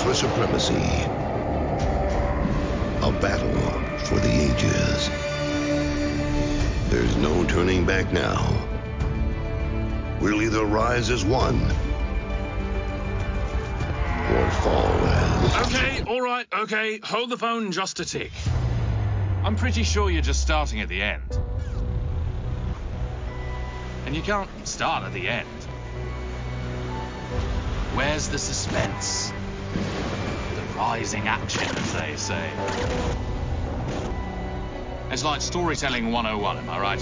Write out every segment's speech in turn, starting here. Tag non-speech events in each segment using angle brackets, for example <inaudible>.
for supremacy. A battle for the ages. There's no turning back now. We'll either rise as one or fall as. Okay, all right, okay. Hold the phone just a tick. I'm pretty sure you're just starting at the end. And you can't start at the end. Where's the suspense? Rising action, as they say. It's like storytelling 101, am I right?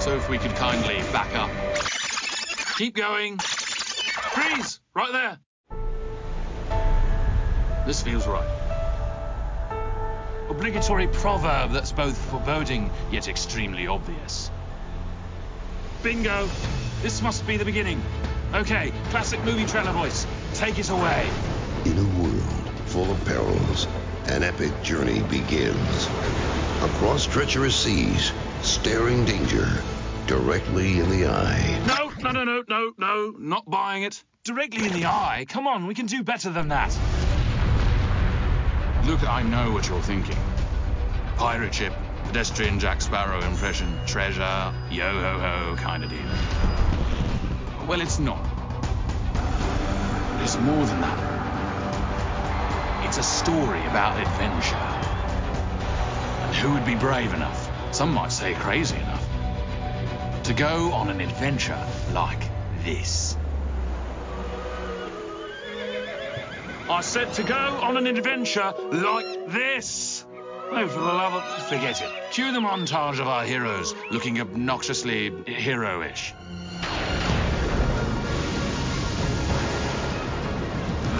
So if we could kindly back up. Keep going. Freeze! Right there. This feels right. Obligatory proverb that's both foreboding yet extremely obvious. Bingo! This must be the beginning. Okay, classic movie trailer voice. Take it away. In a world full of perils, an epic journey begins. Across treacherous seas, staring danger directly in the eye. No, no, no, no, no, no, not buying it. Directly in the eye. Come on, we can do better than that. Look, I know what you're thinking. Pirate ship, pedestrian Jack Sparrow impression, treasure, yo ho ho kind of deal. Well, it's not. It's more than that. It's a story about adventure. And who would be brave enough, some might say crazy enough, to go on an adventure like this? I said to go on an adventure like this. Oh, for the love of... Forget it. Cue the montage of our heroes looking obnoxiously heroish.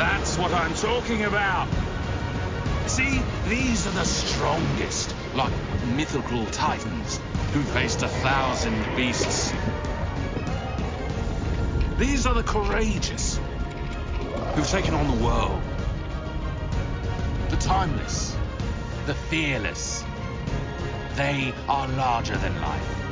That's what I'm talking about. See, these are the strongest, like mythical titans who faced a thousand beasts. These are the courageous who've taken on the world. The timeless, the fearless. They are larger than life.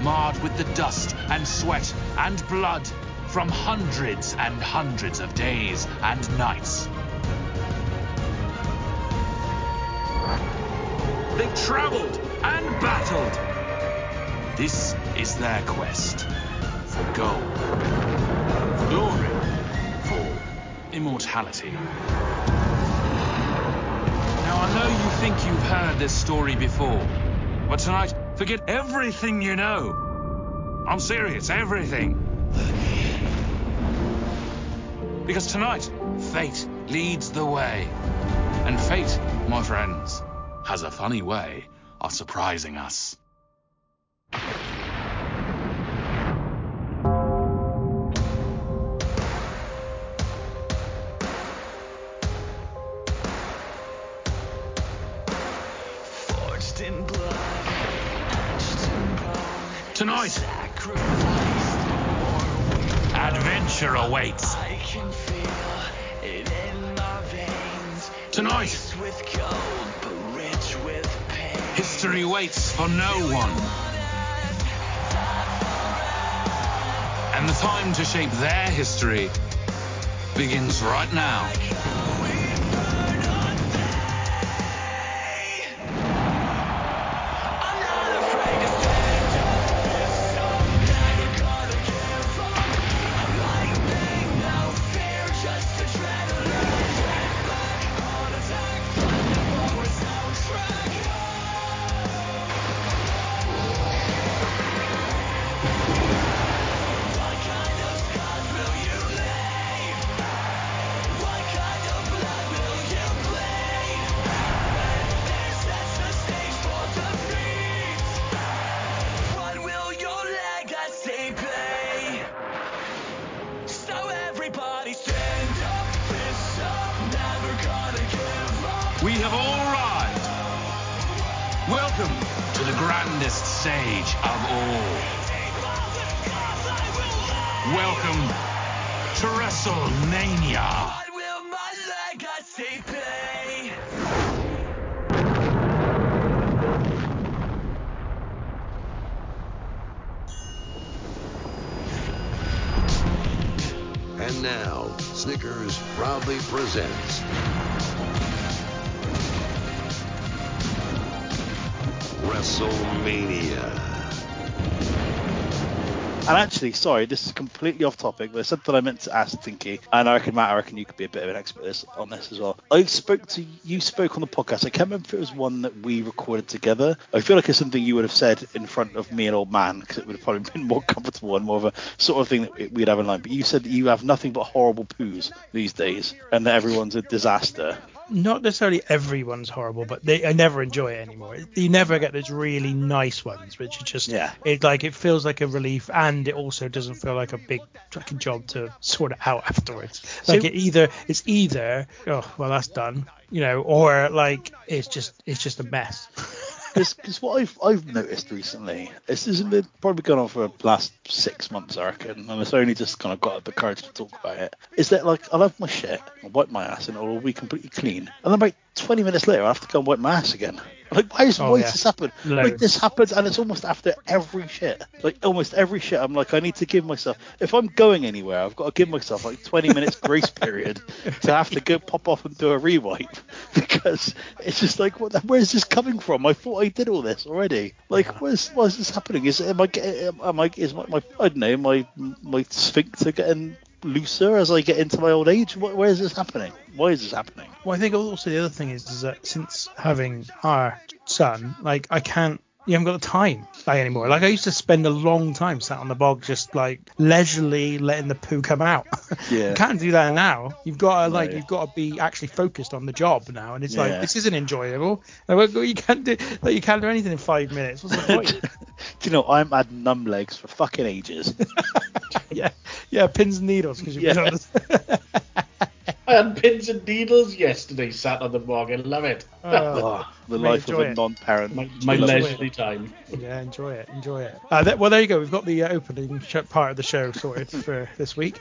Marred with the dust and sweat and blood from hundreds and hundreds of days and nights. They've traveled and battled. This is their quest for gold, for glory, for immortality. Now, I know you think you've heard this story before, but tonight, forget everything you know. I'm serious, everything. Because tonight, fate leads the way. And fate, my friends, has a funny way of surprising us. Forged in blood, etched in bone, Tonight, adventure awaits. Tonight. Pain. History waits for no one. And the time to shape their history begins right now. Actually, sorry, this is completely off topic, but it's something I meant to ask Tinky, and I reckon Matt, I reckon you could be a bit of an expert on this as well. I spoke to you spoke on the podcast. I can't remember if it was one that we recorded together. I feel like it's something you would have said in front of me and old man because it would have probably <laughs> been more comfortable and more of a sort of thing that we'd have in line. But you said that you have nothing but horrible poos these days, and that everyone's a disaster. Not necessarily everyone's horrible, but they I never enjoy it anymore. You never get those really nice ones, which are just Yeah. It like it feels like a relief, and it also doesn't feel like a big fucking job to sort it out <laughs> afterwards. Like So- it either it's either oh well that's done, you know, or like it's just it's just a mess. <laughs> Because what I've I've noticed recently, this has been probably gone on for the last six months, I reckon, and it's only just kind of got the courage to talk about it. Is that like I'll have my shit, I'll wipe my ass, and it'll all be completely clean, and then about 20 minutes later, I have to go and wipe my ass again. Like, why is Oh, why yeah. does this happen? Like this happens, and it's almost after every shit. Like almost every shit, I'm like, I need to give myself. If I'm going anywhere, I've got to give myself like 20 minutes grace period to have to go pop off and do a rewipe <laughs> because it's just like, what? Where's this coming from? I thought I did all this already. Like, where's why is this happening? Is am I getting? Am I is my, my I don't know my my sphincter getting looser as I get into my old age? Wh- Where is this happening? Why is this happening? Well, I think also the other thing is, is that since having our son, like I can't, you haven't got the time like anymore. Like I used to spend a long time sat on the bog, just like leisurely letting the poo come out. <laughs> Yeah. you can't do that now. You've got to like, Right. you've got to be actually focused on the job now, and it's Yeah. like this isn't enjoyable. Like, you can't do, like you can't do anything in five minutes. What's the <laughs> point? Do you know I'm had numb legs for fucking ages. <laughs> <laughs> yeah, yeah, pins and needles because you've been Yeah. on the. <laughs> I had pins and needles yesterday, sat on the bog. I love it. <laughs> Oh, Oh, the life of a it. non-parent. my my love it. leisurely time. Yeah, enjoy it, enjoy it. Uh, that, well, there you go. We've got the uh, opening part of the show sorted for this week.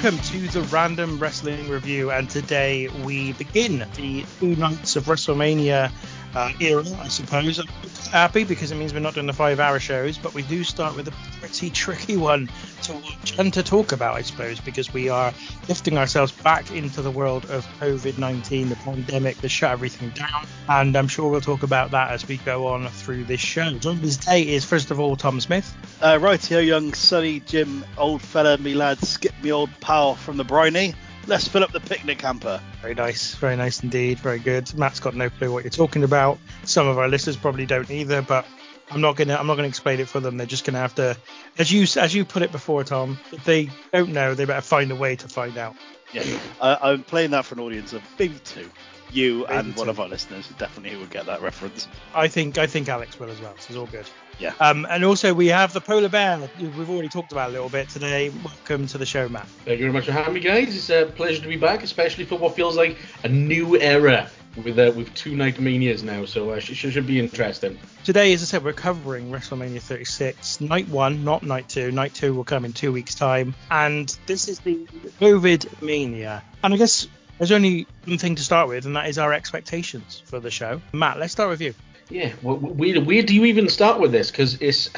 Welcome to the Random Wrestling Review, and today we begin the two nights of WrestleMania uh, era, I suppose. I'm happy because it means we're not doing the five-hour shows, but we do start with a pretty tricky one to watch and to talk about, I suppose, because we are lifting ourselves back into the world of COVID-19, the pandemic that shut everything down, and I'm sure we'll talk about that as we go on through this show. Joining us today is first of all Tom Smith. Uh, right here, young Sonny Jim, old fella, me lad, skip me old pal from the briny. Let's fill up the picnic hamper. Very nice, very nice indeed, very good. Matt's got no clue what you're talking about. Some of our listeners probably don't either, but I'm not gonna I'm not gonna explain it for them. They're just gonna have to, as you as you put it before, Tom. If they don't know, they better find a way to find out. Yeah, I, I'm playing that for an audience of maybe two. You Maybe and one of our listeners definitely would get that reference. I think I think Alex will as well. So it's all good. Yeah. Um, and also we have the polar bear. We've already talked about a little bit today. Welcome to the show, Matt. Thank you very much for having me, guys. It's a pleasure to be back, especially for what feels like a new era with uh, with two night manias now. So uh, should, should be interesting. Today, as I said, we're covering WrestleMania 36, night one, not night two. Night two will come in two weeks' time, and this is the COVID mania. And I guess there's only one thing to start with, and that is our expectations for the show. Matt, let's start with you. Yeah. Where, where do you even start with this? Because it's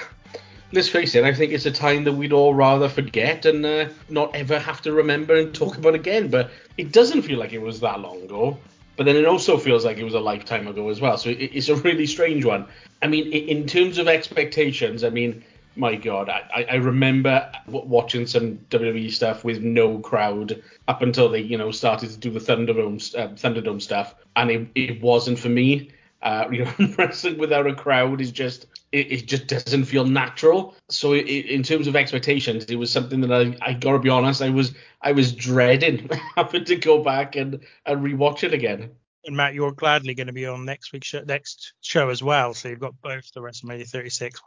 let's face it, I think it's a time that we'd all rather forget and uh, not ever have to remember and talk about again. But it doesn't feel like it was that long ago. But then it also feels like it was a lifetime ago as well. So it, it's a really strange one. I mean, in terms of expectations, I mean, my God, I, I- I remember watching some WWE stuff with no crowd up until they, you know, started to do the Thunderdome, uh, Thunderdome stuff, and it, it wasn't for me. Uh, <laughs> you know, wrestling without a crowd is just it, it just doesn't feel natural. So i in terms of expectations, it was something that I I gotta be honest, I was I was dreading <laughs> having to go back and and rewatch it again. And Matt, you're gladly going to be on next week's show, next show as well. So you've got both the WrestleMania 36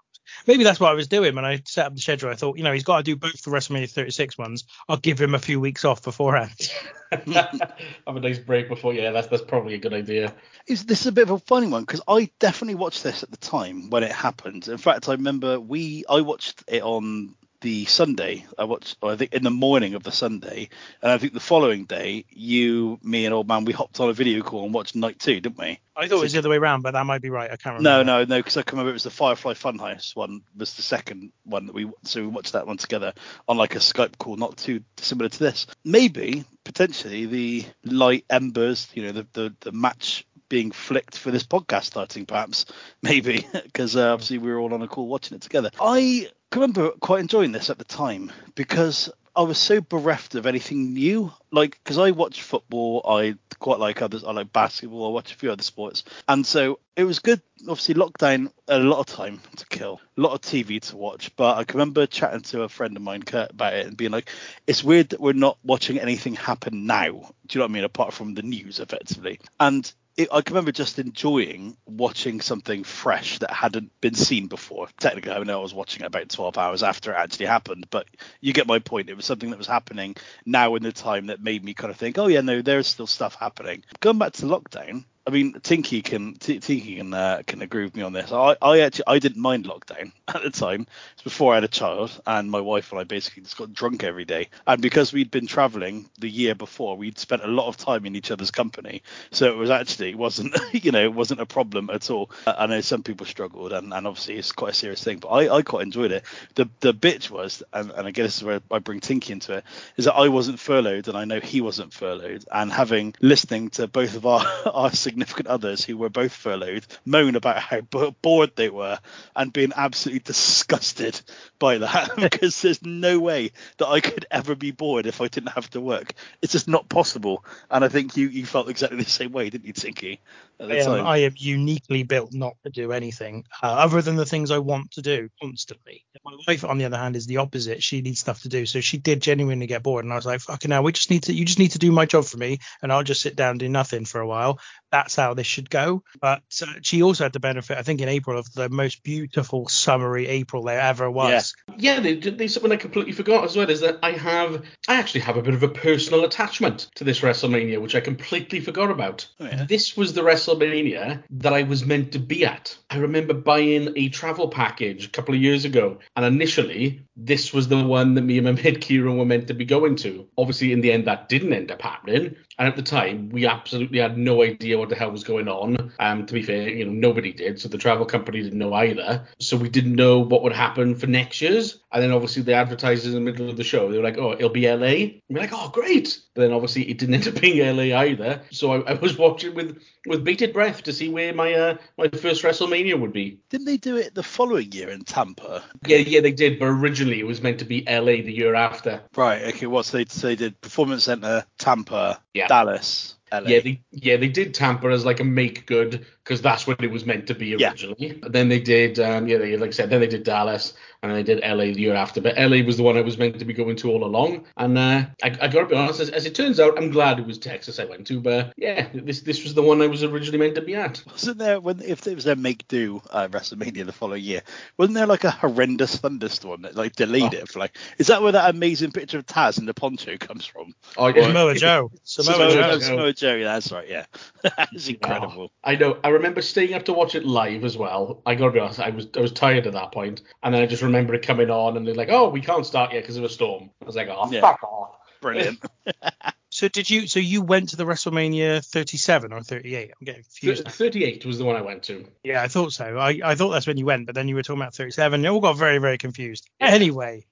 Maybe that's what I was doing when I set up the schedule. I thought, you know, he's got to do both the WrestleMania 36 ones. I'll give him a few weeks off beforehand. <laughs> Have a nice break before. Yeah, that's that's probably a good idea. Is this is a bit of a funny one because I definitely watched this at the time when it happened. In fact, I remember we I watched it on the Sunday. I watched, or I think in the morning of the Sunday, and I think the following day, you, me, and old man, we hopped on a video call and watched night two, didn't we? I thought it was the other way around, but that might be right. I can't remember. No, no, no, because I can remember it was the Firefly Funhouse one was the second one that we so we watched that one together on like a Skype call, not too similar to this. Maybe potentially the light embers, you know, the the, the match being flicked for this podcast starting, perhaps <laughs> maybe because uh, obviously we were all on a call watching it together. I can remember quite enjoying this at the time because I was so bereft of anything new. Like, because I watch football, I quite like others. I like basketball. I watch a few other sports, and so it was good. Obviously, lockdown a lot of time to kill, a lot of TV to watch. But I can remember chatting to a friend of mine Kurt, about it and being like, "It's weird that we're not watching anything happen now." Do you know what I mean? Apart from the news, effectively, and it, I can remember just enjoying watching something fresh that hadn't been seen before. Technically, I know I was watching it about 12 hours after it actually happened, but you get my point. It was something that was happening now in the time that made me kind of think, oh yeah, no, there's still stuff happening. Going back to lockdown, I mean, Tinky can T- Tinky can uh, can agree with me on this. I, I actually I didn't mind lockdown <laughs> at the time. It's before I had a child, and my wife and I basically just got drunk every day. And because we'd been traveling the year before, we'd spent a lot of time in each other's company. So it was actually it wasn't <laughs> you know it wasn't a problem at all. Uh, I know some people struggled, and, and obviously it's quite a serious thing. But I, I quite enjoyed it. The the bitch was, and, and again this is where I bring Tinky into it, is that I wasn't furloughed, and I know he wasn't furloughed, and having listening to both of our <laughs> our significant others who were both furloughed moan about how b- bored they were and being absolutely disgusted by that <laughs> because there's no way that I could ever be bored if I didn't have to work. It's just not possible. And I think you, you felt exactly the same way, didn't you, Tinky? The I am, time? I am uniquely built not to do anything uh, other than the things I want to do constantly. My wife, on the other hand, is the opposite. She needs stuff to do, so she did genuinely get bored, and I was like, "Fucking hell, we just need to. You just need to do my job for me, and I'll just sit down and do nothing for a while." That's how this should go. But uh, she also had the benefit, I think, in April of the most beautiful summery April there ever was. Yeah, they did. They something I completely forgot as well is that I have, I actually have a bit of a personal attachment to this WrestleMania, which I completely forgot about. Oh, yeah. This was the WrestleMania that I was meant to be at. I remember buying a travel package a couple of years ago, and initially this was the one that me and my <laughs> mate Kieran were meant to be going to. Obviously, in the end, that didn't end up happening. And at the time, we absolutely had no idea what the hell was going on. Um, to be fair, you know, nobody did, so the travel company didn't know either. So we didn't know what would happen for next year's. And then obviously the advertisers in the middle of the show. They were like, "Oh, it'll be LA." And we're like, "Oh, great!" But then obviously it didn't end up being LA either. So I, I was watching with with bated breath to see where my uh, my first WrestleMania would be. Didn't they do it the following year in Tampa? Yeah, yeah, they did. But originally it was meant to be LA the year after. Right. Okay. What's they so they did Performance Center, Tampa, Yeah. Dallas, LA. Yeah, they yeah they did Tampa as like a make good because that's what it was meant to be Yeah. originally. Then they did um yeah they like I said then they did Dallas and then they did LA the year after. But LA was the one I was meant to be going to all along. And uh, I, I gotta be honest, as, as it turns out, I'm glad it was Texas I went to. But yeah, this this was the one I was originally meant to be at. Wasn't there when if it was their make do uh, WrestleMania the following year? Wasn't there like a horrendous thunderstorm that like delayed Oh. it for like? Is that where that amazing picture of Taz in the poncho comes from? Oh, Samoa Joe. <laughs> Samoa Samoa Joe. Joe. Samoa Joe. yeah, That's right. Yeah, <laughs> that's incredible. I know. I remember staying up to watch it live as well. I gotta be honest, I was I was tired at that point, and then I just remember it coming on, and they're like, "Oh, we can't start yet because of a storm." I was like, "Oh, Yeah. fuck off." Brilliant. <laughs> So did you? So you went to the WrestleMania 37 or 38? I'm getting confused. 38 was the one I went to. Yeah, I thought so. I, I thought that's when you went, but then you were talking about 37. It all got very, very confused. Anyway,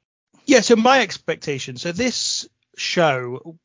yeah. So my expectation. So this show w-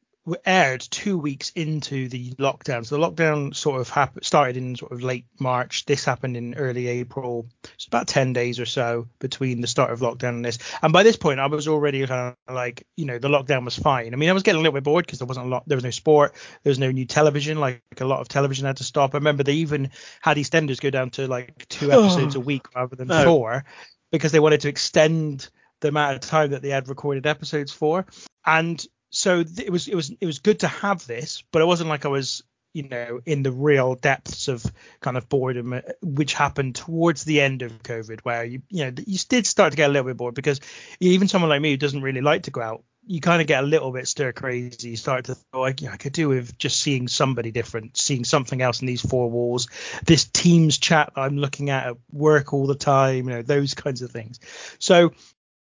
aired two weeks into the lockdown. So the lockdown sort of hap- started in sort of late March. This happened in early April. It's about 10 days or so between the start of lockdown and this. And by this point, I was already kind of like, you know, the lockdown was fine. I mean, I was getting a little bit bored because there wasn't a lot. There was no sport. There was no new television. Like a lot of television had to stop. I remember they even had EastEnders go down to like two oh. episodes a week rather than No. four because they wanted to extend the amount of time that they had recorded episodes for. And so it was it was it was good to have this, but it wasn't like I was you know, in the real depths of kind of boredom, uh, which happened towards the end of COVID, where you, you know, you did start to get a little bit bored because even someone like me who doesn't really like to go out, you kind of get a little bit stir crazy. You start to, oh, I, I could do with just seeing somebody different, seeing something else in these four walls. This Teams chat I'm looking at at work all the time, you know, those kinds of things. So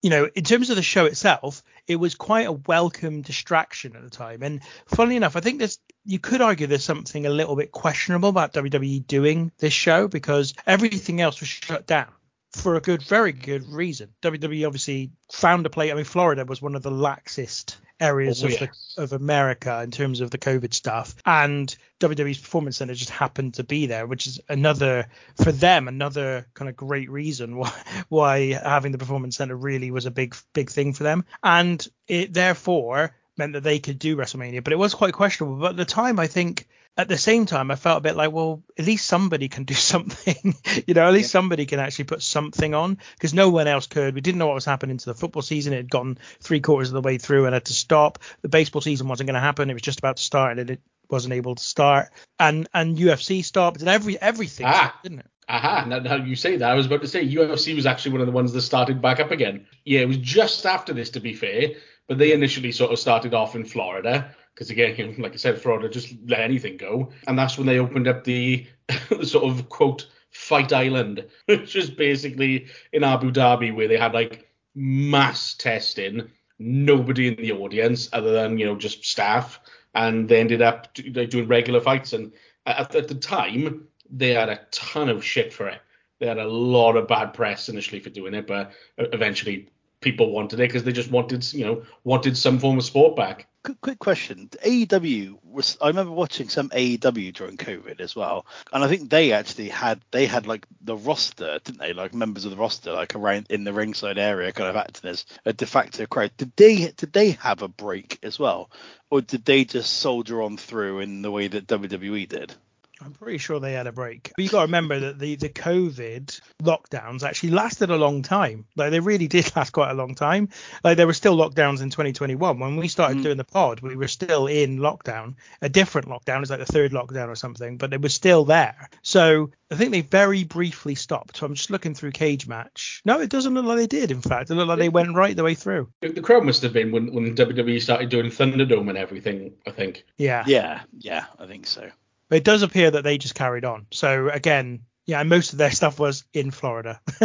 you know, in terms of the show itself, it was quite a welcome distraction at the time. And funnily enough, I think there's you could argue there's something a little bit questionable about WWE doing this show because everything else was shut down for a good, very good reason. WWE obviously found a place. I mean, Florida was one of the laxest areas Oh, of, yes. the, of America in terms of the COVID stuff, and WWE's Performance Center just happened to be there, which is another for them another kind of great reason why <laughs> why having the Performance Center really was a big big thing for them, and it therefore meant that they could do WrestleMania, but it was quite questionable. But at the time, I think at the same time, I felt a bit like, well, at least somebody can do <laughs> something. you know, at least somebody can actually put something on because no one else could. We didn't know what was happening to the football season. It had gone three quarters of the way through and had to stop. The baseball season wasn't going to happen. It was just about to start and it wasn't able to start. And and UFC stopped and every everything, Ah. stopped, didn't it? Aha, now, now you say that. I was about to say UFC was actually one of the ones that started back up again. Yeah, it was just after this, to be fair, but they initially sort of started off in Florida because again, like I said, Florida just let anything go, and that's when they opened up the, the <laughs> sort of quote Fight Island, <laughs> which is basically in Abu Dhabi where they had like mass testing, nobody in the audience other than you know just staff, and they ended up do- doing regular fights. And at, at the time, they had a ton of shit for it. They had a lot of bad press initially for doing it, but eventually people wanted it because they just wanted you know wanted some form of sport back. Quick, quick question. AEW was. I remember watching some AEW during COVID as well, and I think they actually had they had like the roster, didn't they? Like members of the roster, like around in the ringside area, kind of acting as a de facto crowd. Did they did they have a break as well, or did they just soldier on through in the way that WWE did? I'm pretty sure they had a break. But you got to remember that the, the COVID lockdowns actually lasted a long time. Like they really did <laughs> last quite a long time. Like there were still lockdowns in 2021. When we started Mm. doing the pod, we were still in lockdown, a different lockdown. It's like the third lockdown or something, but it was still there. So I think they very briefly stopped. So I'm just looking through Cage Match. No, it doesn't look like they did. In fact, it looked like they went right the way through. The the crowd must have been when, when WWE started doing Thunderdome and everything. I think. Yeah. Yeah, yeah, I think so. But it does appear that they just carried on. So again, yeah, and most of their stuff was in Florida. <laughs>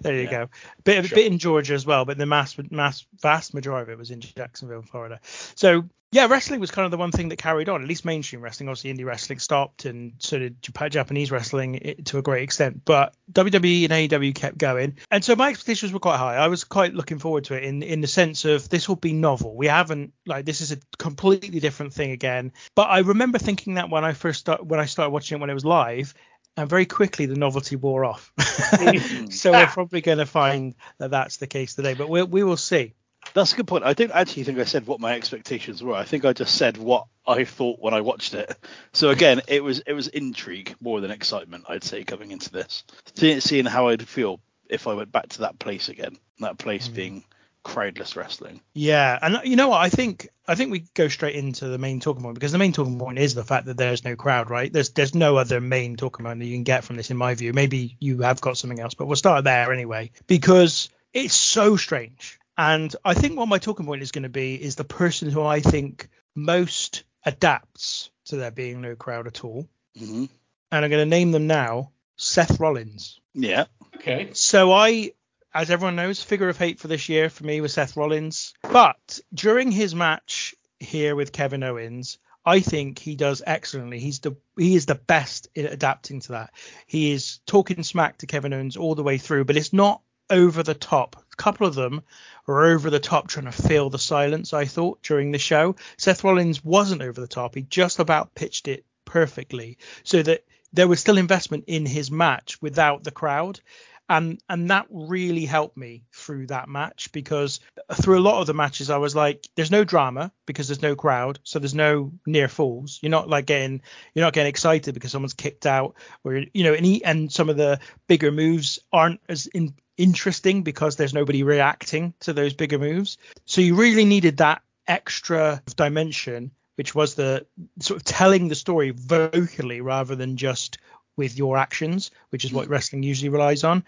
there you Yeah. go. Bit of Sure. bit in Georgia as well, but the mass mass vast majority of it was in Jacksonville, Florida. So yeah, wrestling was kind of the one thing that carried on. At least mainstream wrestling, obviously indie wrestling stopped, and so did Japanese wrestling eh, to a great extent. But WWE and AEW kept going, and so my expectations were quite high. I was quite looking forward to it in in the sense of this will be novel. We haven't like this is a completely different thing again. But I remember thinking that when I first start when I started watching it when it was live, and very quickly the novelty wore off. <laughs> Mm-hmm. so we're probably going to find that that's the case today, but we we will see. That's a good point. I don't actually think I said what my expectations were. I think I just said what I thought when I watched it. So again, it was it was intrigue more than excitement. I'd say coming into this, seeing, seeing how I'd feel if I went back to that place again. That place mm. being crowdless wrestling. Yeah, and you know what? I think I think we go straight into the main talking point because the main talking point is the fact that there's no crowd, right? There's there's no other main talking point that you can get from this, in my view. Maybe you have got something else, but we'll start there anyway because it's so strange. And I think what my talking point is going to be is the person who I think most adapts to there being no crowd at all, hmm and I'm going to name them now. Seth Rollins. Yeah. Okay. So I, as everyone knows, figure of hate for this year for me was Seth Rollins. But during his match here with Kevin Owens, I think he does excellently. He's the he is the best at adapting to that. He is talking smack to Kevin Owens all the way through, but it's not over the top. A couple of them were over the top trying to fill the silence, I thought, during the show. Seth Rollins wasn't over the top. He just about pitched it perfectly so that there was still investment in his match without the crowd. And and that really helped me through that match because through a lot of the matches I was like, there's no drama because there's no crowd, so there's no near falls. You're not like getting you're not getting excited because someone's kicked out, or you know, and and some of the bigger moves aren't as in, interesting because there's nobody reacting to those bigger moves. So you really needed that extra dimension which was the sort of telling the story vocally rather than just with your actions, which is what mm. wrestling usually relies on.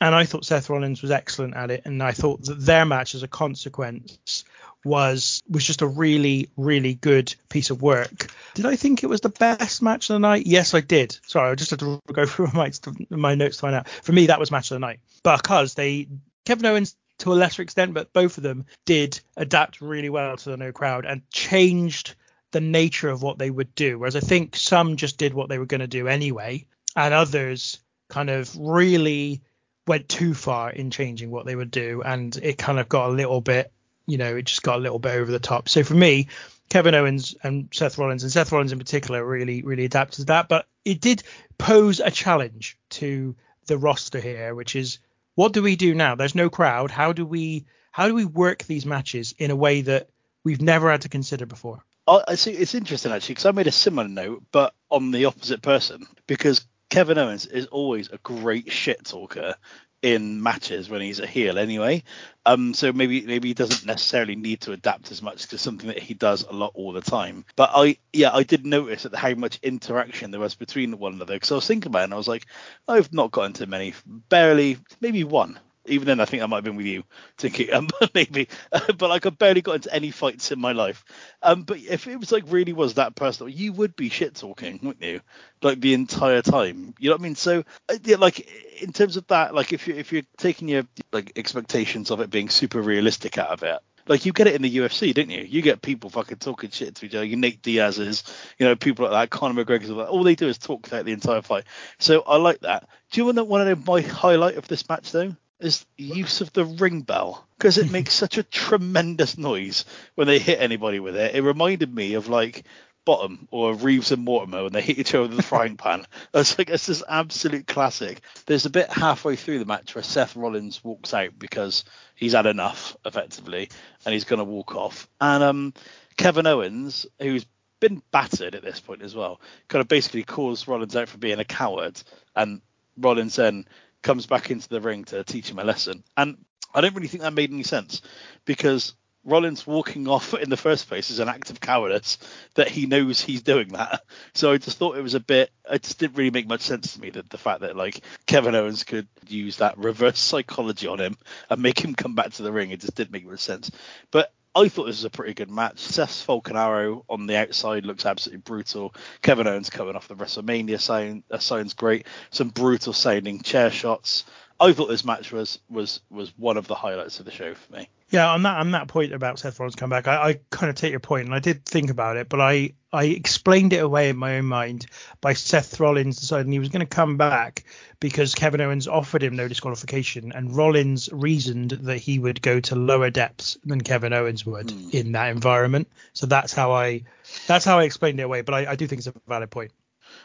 And I thought Seth Rollins was excellent at it, and I thought that their match, as a consequence, was was just a really really good piece of work. Did I think it was the best match of the night? Yes, I did. Sorry, I just had to go <laughs> through my my notes to find out. For me, that was match of the night because they Kevin Owens to a lesser extent, but both of them did adapt really well to the no crowd and changed the nature of what they would do. Whereas I think some just did what they were going to do anyway, and others kind of really went too far in changing what they would do, and it kind of got a little bit, you know, it just got a little bit over the top. So for me, Kevin Owens and Seth Rollins, and Seth Rollins in particular, really, really adapted to that. But it did pose a challenge to the roster here, which is what do we do now? There's no crowd. How do we how do we work these matches in a way that we've never had to consider before? I see. It's interesting actually because I made a similar note, but on the opposite person because Kevin Owens is always a great shit talker in matches when he's a heel anyway. Um, so maybe maybe he doesn't necessarily need to adapt as much to something that he does a lot all the time. But I yeah I did notice that how much interaction there was between one another because I was thinking about it and I was like I've not got into many barely maybe one. Even then, I think I might have been with you, thinking <laughs> um, maybe, but like I barely got into any fights in my life. Um, but if it was like really was that personal, you would be shit talking, wouldn't you? Like the entire time. You know what I mean? So, uh, yeah, like in terms of that, like if you if you're taking your like expectations of it being super realistic out of it, like you get it in the UFC, didn't you? You get people fucking talking shit to each other. You Nate Diaz's, you know, people like that, Conor McGregor's, all, all they do is talk throughout the entire fight. So I like that. Do you want to want to know my highlight of this match though? Is the use of the ring bell because it makes such a tremendous noise when they hit anybody with it. It reminded me of like Bottom or Reeves and Mortimer when they hit each other with the <laughs> frying pan. It's like it's this absolute classic. There's a bit halfway through the match where Seth Rollins walks out because he's had enough, effectively, and he's going to walk off. And um, Kevin Owens, who's been battered at this point as well, kind of basically calls Rollins out for being a coward, and Rollins then comes back into the ring to teach him a lesson. And I don't really think that made any sense because Rollins walking off in the first place is an act of cowardice that he knows he's doing that. <laughs> So I just thought it was a bit. It just didn't really make much sense to me that the fact that like Kevin Owens could use that reverse <laughs> psychology on him and make him come back to the ring. It just didn't make much sense. But I thought this was a pretty good match. Seth's Falcon Arrow on the outside looks absolutely brutal. Kevin Owens coming off the WrestleMania sound uh, sounds great. Some brutal sounding chair shots. I thought this match was was was one of the highlights of the show for me. Yeah, on that on that point about Seth Rollins come back, I, I kind of take your point, and I did think about it, but I I explained it away in my own mind by Seth Rollins deciding he was going to come back because Kevin Owens offered him no disqualification, and Rollins reasoned that he would go to lower depths than Kevin Owens would in that environment. So that's how I that's how I explained it away. But I, I do think it's a valid point.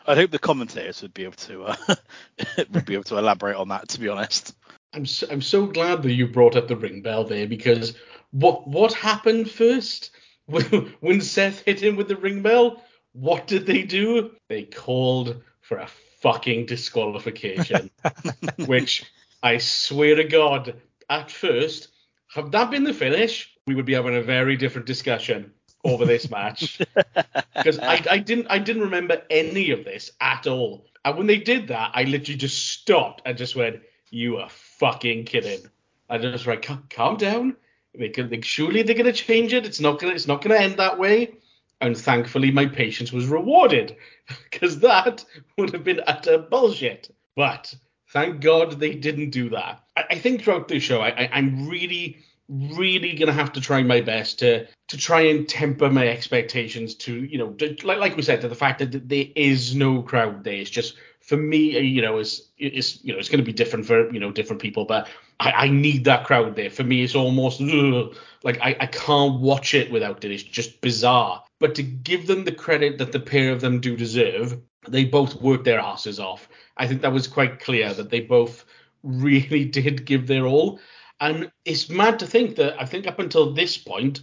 I hope the commentators would be able to uh, <laughs> would be able to elaborate on that. To be honest, I'm so, I'm so glad that you brought up the ring bell there because what what happened first <laughs> when, Seth hit him with the ring bell? What did they do? They called for a fucking disqualification, <laughs> which I swear to God, at first, had that been the finish, we would be having a very different discussion over this match <laughs> because I, I didn't I didn't remember any of this at all. And when they did that, I literally just stopped and just went, "You are fucking kidding!" I just went, "Calm, calm down. Can, they, surely they're gonna change it. It's not gonna it's not gonna end that way." And thankfully, my patience was rewarded <laughs> because that would have been utter bullshit. But thank God they didn't do that. I, I think throughout the show, I, I'm really really gonna have to try my best to to try and temper my expectations to you know to, like like we said to the fact that there is no crowd there. It's just for me, you know, it's it's you know it's gonna be different for you know different people, but I, I need that crowd there. For me, it's almost ugh, like I, I can't watch it without it. It's just bizarre. But to give them the credit that the pair of them do deserve, they both worked their asses off. I think that was quite clear that they both <laughs> really did give their all. And it's mad to think that I think up until this point,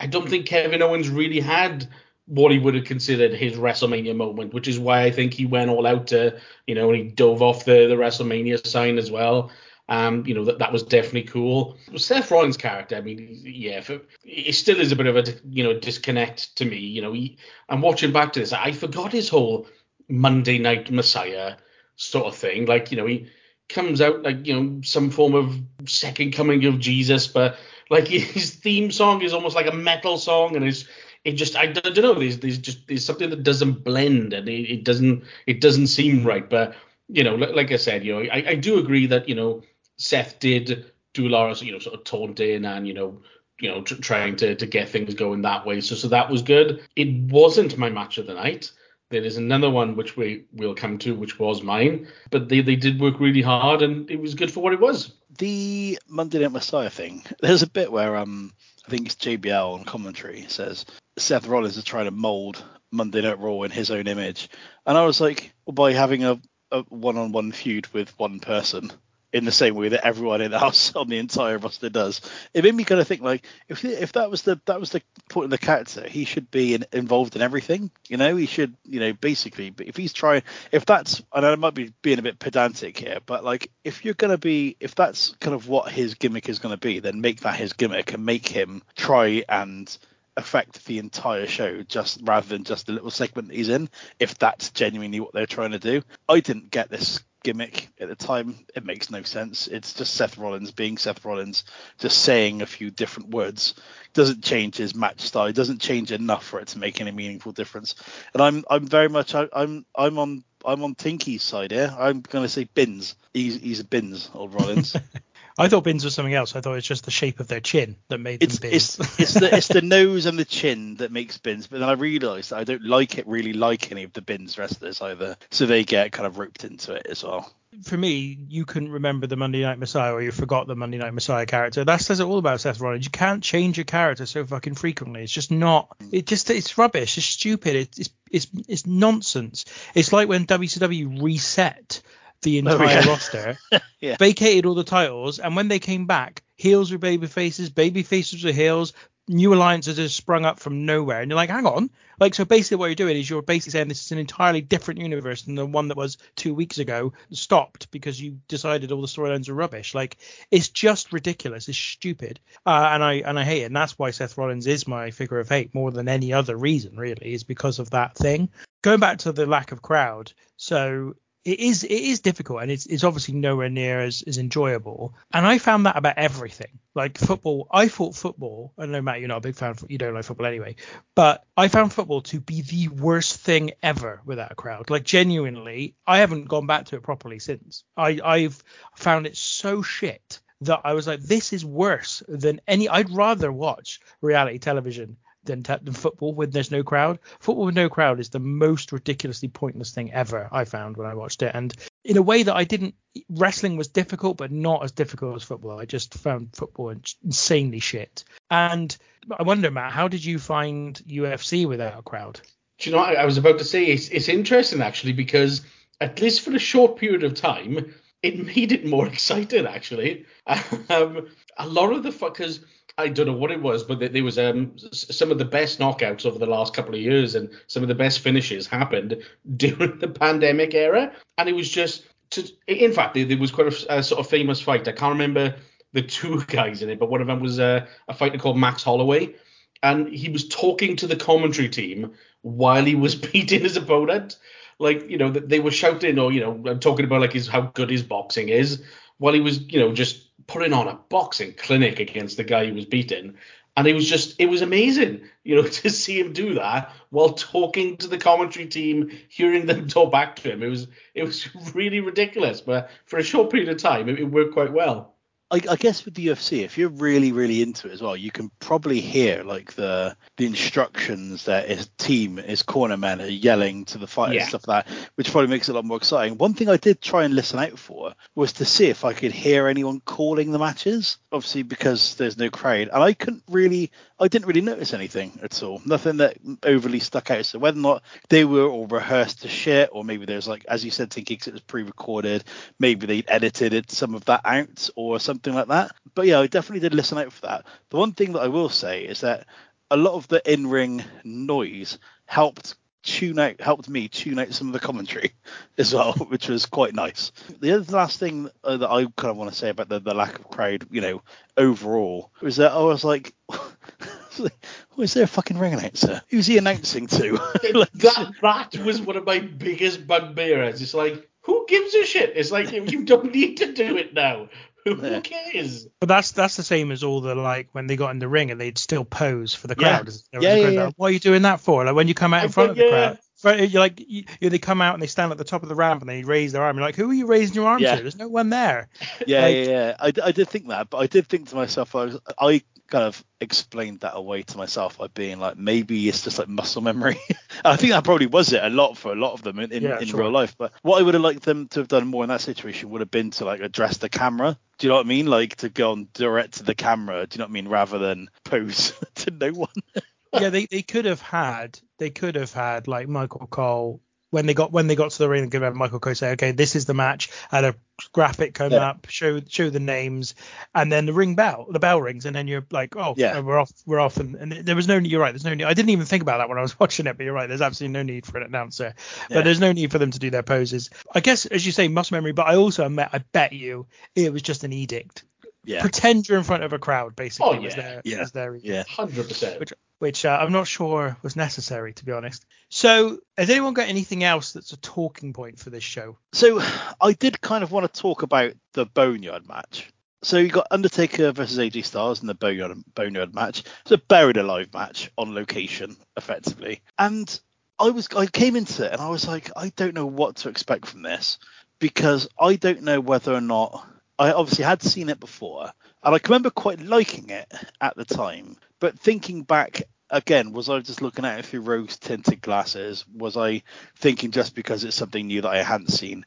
I don't think Kevin Owens really had what he would have considered his WrestleMania moment, which is why I think he went all out to, you know, and he dove off the, the WrestleMania sign as well. Um, you know that that was definitely cool. Seth Rollins' character, I mean, yeah, for, it still is a bit of a you know disconnect to me. You know, he, I'm watching back to this, I forgot his whole Monday Night Messiah sort of thing. Like, you know, he comes out like you know some form of second coming of Jesus, but like <laughs> his theme song is almost like a metal song, and it's it just I don't, know. There's there's just there's something that doesn't blend, and it, it doesn't it doesn't seem right. But you know, like, like I said, you know, I, I do agree that you know Seth did do of you know sort of taunting and you know you know tr- trying to to get things going that way. So so that was good. It wasn't my match of the night. There is another one which we will come to, which was mine. But they, they did work really hard, and it was good for what it was. the Monday Night Messiah thing, there's a bit where um I think it's JBL on commentary says Seth Rollins is trying to mold Monday Night Raw in his own image, and I was like, well, by having a, a one-on-one feud with one person in the same way that everyone in the house <laughs> on the entire roster does, it made me kind of think like if if that was the that was the point of the character, he should be in, involved in everything. You know, he should you know basically. But if he's trying, if that's and I might be being a bit pedantic here, but like if you're gonna be if that's kind of what his gimmick is gonna be, then make that his gimmick and make him try and affect the entire show just rather than just the little segment he's in if that's genuinely what they're trying to do i didn't get this gimmick at the time it makes no sense. It's just seth rollins being seth rollins just saying a few different words. Doesn't change his match style. It doesn't change enough for it to make any meaningful difference. And i'm i'm very much I, i'm i'm on i'm on tinky's side here. I'm going to say bins he's he's a bins old rollins <laughs> I thought bins was something else. I thought it's just the shape of their chin that made it's them bins. it's it's the it's the <laughs> nose and the chin that makes bins. But then I realised that I don't like it really like any of the bins wrestlers either, so they get kind of roped into it as well. For me, you couldn't remember the Monday Night Messiah or you forgot the Monday Night Messiah character. That says it all about Seth Rollins. You can't change a character so fucking frequently. It's just not. It just it's rubbish. It's stupid. It's it's it's, it's nonsense. It's like when WCW reset the entire roster, <laughs> Yeah. vacated all the titles, and when they came back, heels were baby faces, baby faces were heels. New alliances have sprung up from nowhere, and you're like, hang on. Like, so basically, what you're doing is you're basically saying this is an entirely different universe than the one that was two weeks ago, stopped because you decided all the storylines are rubbish. Like, it's just ridiculous. It's stupid, uh, and I and I hate it. And that's why Seth Rollins is my figure of hate more than any other reason, really, is because of that thing. Going back to the lack of crowd, so it is it is difficult and it's, it's obviously nowhere near as, as enjoyable. And i found that about everything. Like football i thought football i know matt you're not a big fan of, you don't like football anyway but i found football to be the worst thing ever without a crowd. Like genuinely i haven't gone back to it properly since. I i've found it so shit that i was like this is worse than any i'd rather watch reality television than, than football when there's no crowd. Football with no crowd is the most ridiculously pointless thing ever. I found when I watched it, and in a way that I didn't. Wrestling was difficult, but not as difficult as football. I just found football insanely shit. And I wonder, Matt, how did you find UFC without a crowd? Do you know? I I was about to say it's it's interesting actually because at least for a short period of time, it made it more <laughs> exciting actually. Um, a lot of the fuckers. I don't know what it was, but there- was um, some of the best knockouts over the last couple of years, and some of the best finishes happened <laughs> during the pandemic era. And it was just, to, in fact, there, was quite a, a sort of famous fight. I can't remember the two <laughs> guys in it, but one of them was uh, a fighter called Max Holloway, and he was talking to the commentary team while he was beating his opponent. Like, you know, they were shouting or, you know, talking about like his how good his boxing is, while he was, you know, just putting on a boxing clinic against the guy he was beating. And it was just, it was amazing, you know, <laughs> to see him do that while talking to the commentary team, hearing them <laughs> talk back to him. It was, it was <laughs> really ridiculous, but for a short period of time, it, it worked quite well. I, I guess with the UFC, if you're really, really into it as well, you can probably hear like the the instructions that his team, his corner men are yelling to the fighters Yeah. and stuff like that, which probably makes it a lot more exciting. One thing I did try and listen out for was to see if I could hear anyone calling the matches. Obviously, because there's no crowd, and I couldn't really, I didn't really notice anything at all. Nothing that overly stuck out. So whether or not they were all rehearsed to shit, or maybe there's like, as you said, 'cause it was pre-recorded, maybe they edited some of that out or something like that. But yeah, I definitely did listen out for that. The one thing that I will say is that a lot of the in-ring noise helped tune out, helped me tune out some of the commentary <laughs> as well, <laughs> which was quite nice. The other last thing uh, that I kind of want to say about the, the lack of crowd, you know, overall, was that I was like, <laughs> was there a fucking ring announcer? Who's he announcing to? <laughs> Like, that that was one of my biggest bugbears. It's like, who gives a shit? It's like you don't need to do it now. Who Yeah. cares? But that's that's the same as all the like when they got in the ring and they'd still pose for the Yeah. crowd. There Yeah, yeah, crowd yeah. What are you doing that for? Like when you come out in I front of the think, crowd. You're like you, you- they come out and they stand at the top of the ramp and they raise their arm. You're like, who are you raising your arm Yeah. to? There's no one there. yeah, Like- yeah, yeah. I, I did think that, but I did think to myself, I, was, I kind of explained that away to myself by being like, maybe it's just like muscle memory. <laughs> I think that probably was it a lot for a lot of them in, in, Yeah, in sure. real life. But what I would have liked them to have done more in that situation would have been to like address the camera. Do you know what I mean? Like to go on direct to the camera. Do you know what I mean? Rather than <laughs> pose <laughs> to no one. yeah, they, they could have had they could have had like Michael Cole when they got when they got to the ring and could have Michael Cole say, okay, this is the match, and a graphic come Yeah. up, show show the names, and then the ring bell, the bell rings, and then you're like, oh, Yeah. we're off, we're off, and, and there was no, you're right, there's no need. I didn't even think about that when I was <laughs> watching it, but you're right, there's absolutely no need for an announcer, Yeah. but there's no need for them to do their poses. I guess as you say, muscle memory, but I also I bet you it was just an edict. Yeah. Pretend you're in front of a crowd, basically. Oh, was yeah. their, Yeah. was their Yeah. Hundred percent. Which- which uh, I'm not sure was necessary, to be honest. So, has anyone got anything else that's a talking point for this show? So I did kind of want to talk about the Boneyard match. So you got Undertaker versus AJ Styles in the Boneyard Boneyard match. It's a buried alive match on location, effectively. And I was I came into it and I was like, I don't know what to expect from this because I don't know whether or not I obviously had seen it before and I can remember quite liking it at the time. But thinking back again, was I just looking at it through rose tinted glasses? Was I thinking just because it's something new that I hadn't seen?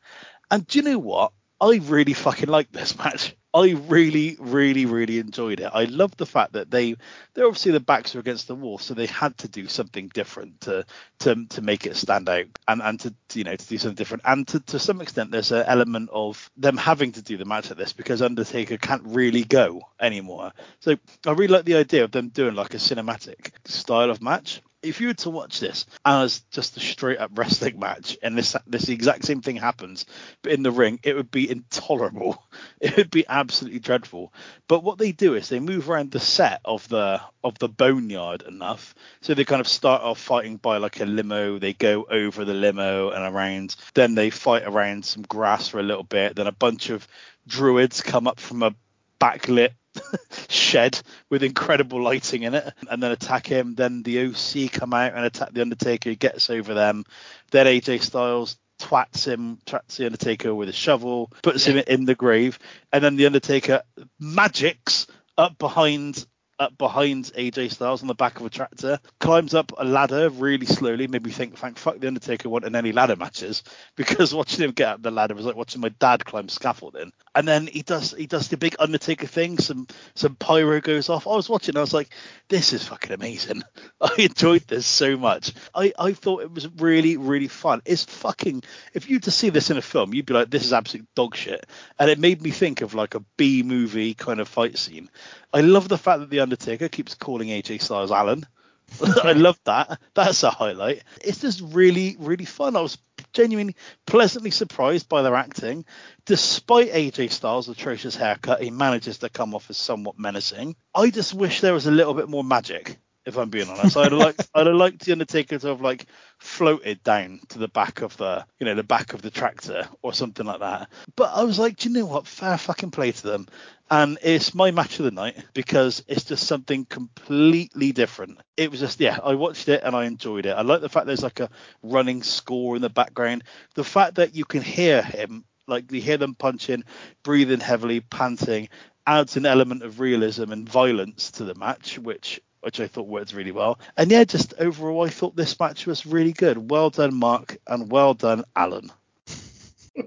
And do you know what? I really fucking like this <laughs> match. I really, really, really enjoyed it. I love the fact that they, they're obviously the backs are against the wall, so they had to do something different to to to make it stand out and and to you know to do something different. And to to some extent, there's an element of them having to do the match like this because Undertaker can't really go anymore. So I really like the idea of them doing like a cinematic style of match. If you were to watch this as just a straight up wrestling match and this this exact same thing happens, but in the ring, it would be intolerable. <laughs> It would be absolutely dreadful. But what they do is they move around the set of the of the boneyard enough, so they kind of start off fighting by like a limo. They go over the limo and around. Then they fight around some grass for a little bit. Then a bunch of druids come up from a backlit <laughs> shed with incredible lighting in it and then attack him. Then the OC come out and attack the Undertaker. He gets over them. Then AJ Styles twats him, twats the Undertaker with a shovel, puts him in the grave, and then the Undertaker magics up behind up behind AJ Styles on the back of a tractor, climbs up a ladder really slowly, made me think, thank fuck the Undertaker wasn't in any ladder matches <laughs> because watching him get up the ladder was like watching my dad climb scaffolding. And then he does he does the big Undertaker thing, some some pyro goes off. I was watching, I was like, this is fucking amazing. <laughs> I enjoyed this so much. I, I thought it was really, really fun. It's fucking if you to see this in a film, you'd be like, this is absolute dog shit. And it made me think of like a B movie kind of fight scene. I love the fact that the Undertaker keeps calling AJ Styles Alan. <laughs> I love that. That's a highlight. It's just really, really fun. I was genuinely pleasantly surprised by their acting. Despite AJ Styles' atrocious haircut, he manages to come off as somewhat menacing. I just wish there was a little bit more magic, if I'm being honest. I'd liked <laughs> I'd have liked the Undertaker to have like floated down to the back of the you know, the back of the tractor or something like that. But I was like, do you know what? Fair fucking play to them. And it's my match of the night because it's just something completely different. It was just yeah, I watched it and I enjoyed it. I like the fact there's like a running score in the background. The fact that you can hear him, like you hear them punching, breathing heavily, panting, adds an element of realism and violence to the match, which which I thought worked really well. And yeah, just overall, I thought this match was really good. Well done, Mark, and well done, Alan. <laughs>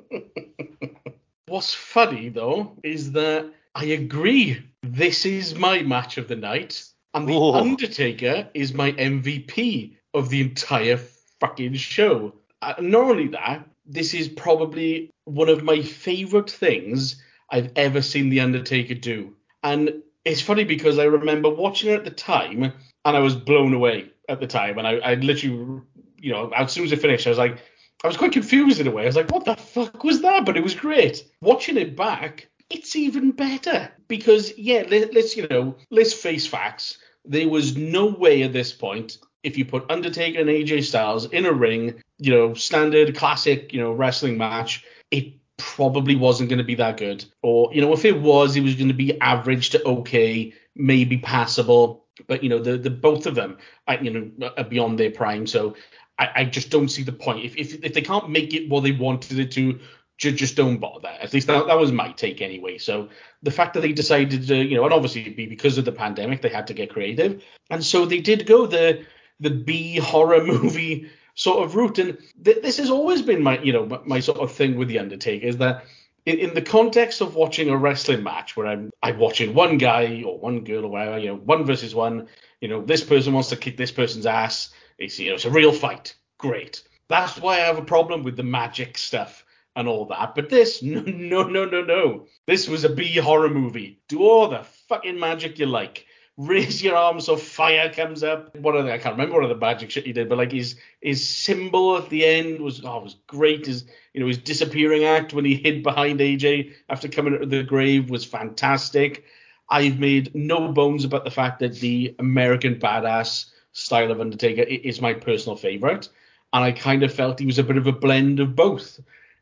What's funny though is that I agree. This is my match of the night, and the Whoa. Undertaker is my MVP of the entire fucking show. Uh, not only that, this is probably one of my favorite things I've ever seen the Undertaker do. And it's funny because I remember watching it at the time, and I was blown away at the time, and I, I literally you know, as soon as it finished, I was like, I was quite confused in a way. I was like, what the fuck was that? But it was great. Watching it back, it's even better because yeah, let, let's you know, let's face facts. There was no way at this point if you put Undertaker and AJ Styles in a ring, you know, standard classic, you know, wrestling match, it probably wasn't going to be that good. Or you know, if it was, it was going to be average to okay, maybe passable. But you know, the the both of them, I, you know, are beyond their prime. So I, I just don't see the point. If, if if they can't make it what they wanted it to, ju- just don't bother. At least that, that was my take anyway. So the fact that they decided to, you know, and obviously it'd be because of the pandemic, they had to get creative, and so they did go the the B horror <laughs> movie sort of route. And th- this has always been my, you know, my, my sort of thing with the Undertaker is that in, in the context of watching a wrestling match where I'm I'm watching one guy or one girl or whatever, you know, one versus one, you know, this person wants to kick this person's ass. It's you know, it's a real fight. Great. That's why I have a problem with the magic stuff and all that. But this, <laughs> no, no, no, no, no. This was a B horror movie. Do all the fucking magic you like. Raise your arms so fire comes up. One of the, I can't remember what the magic shit he did, but like his his symbol at the end was oh was great. His you know his disappearing act when he hid behind AJ after coming out of the grave was fantastic. I've made no bones about the fact that the American badass style of Undertaker is my personal favorite, and I kind of felt he was a bit of a blend of both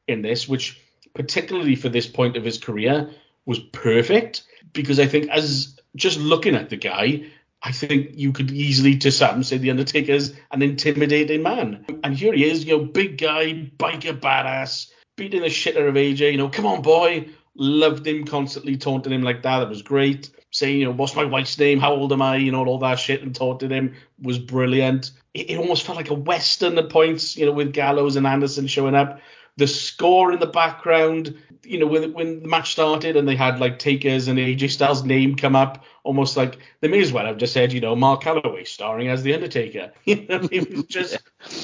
in this, which particularly for this point of his career was perfect because I think as just looking at the guy, I think you could easily to some say the Undertaker's an intimidating man, and here he is, you know, big guy, biker badass, beating the shit out of AJ, you know, come on boy, loved him constantly taunting him like that, that was great. Saying, you know, what's my wife's name? How old am I? You know, all that shit and taunting him was brilliant. It, it almost felt like a western at points, you know, with Gallows and Anderson showing up the score in the background, you know, when when the match started and they had like Takers and AJ Styles' name come up, almost like they may as well have just said, you know, Mark Calaway starring as the Undertaker. <laughs> You know, it was just,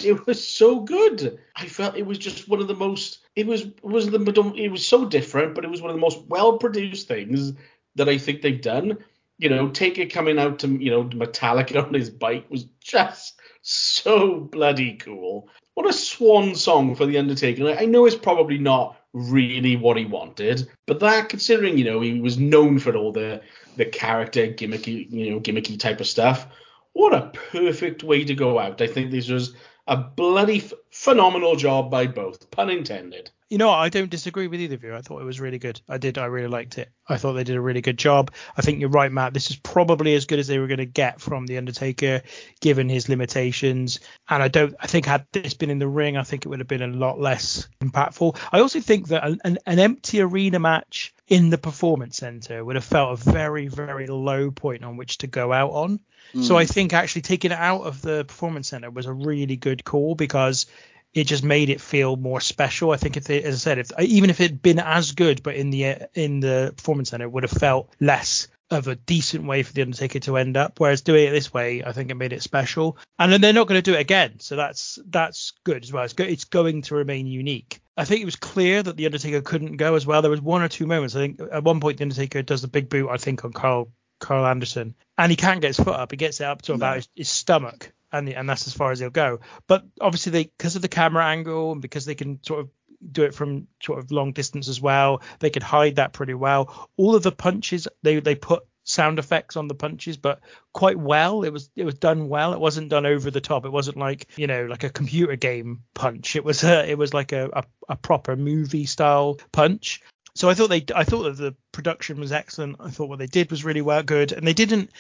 it was so good. I felt it was just one of the most, it was was the it was so different, but it was one of the most well produced things that I think they've done. You know, Taker coming out to you know Metallica <laughs> on his bike was just so bloody cool. What a swan song for the Undertaker. I know it's probably not really what he wanted, but that considering you know he was known for all the the character gimmicky you know gimmicky type of stuff. What a perfect way to go out. I think this was a bloody f- phenomenal job by both, pun intended. You know, I don't disagree with either of you. I thought it was really good. I did. I really liked it. I thought they did a really good job. I think you're right, Matt. This is probably as good as they were going to get from the Undertaker, given his limitations. And I don't. I think had this been in the ring, I think it would have been a lot less impactful. I also think that an, an, empty arena match in the performance center would have felt a very, very low point on which to go out on. So I hmm. think actually taking it out of the performance center was a really good call because it just made it feel more special. I think if they, as I said, if even if it had been as good, but in the in the performance center, it would have felt less of a decent way for the Undertaker to end up. Whereas doing it this way, I think it made it special. And then they're not going to do it again, so that's that's good as well. It's go, it's going to remain unique. I think it was clear that the Undertaker couldn't go as well. There was one or two moments. I think at one point the Undertaker does the big boot. I think on Karl Karl Anderson, and he can't get his foot up. He gets it up to about his, his stomach, and and that's as far as he'll go. But obviously, they because of the camera angle and because they can sort of do it from sort of long distance as well, they could hide that pretty well. All of the punches they they put sound effects on the punches, but quite well. It was it was done well. It wasn't done over the top. It wasn't like you know like a computer game punch. It was a, it was like a, a, a proper movie style punch. So I thought they I thought that the production was excellent. I thought what they did was really well good, and they didn't.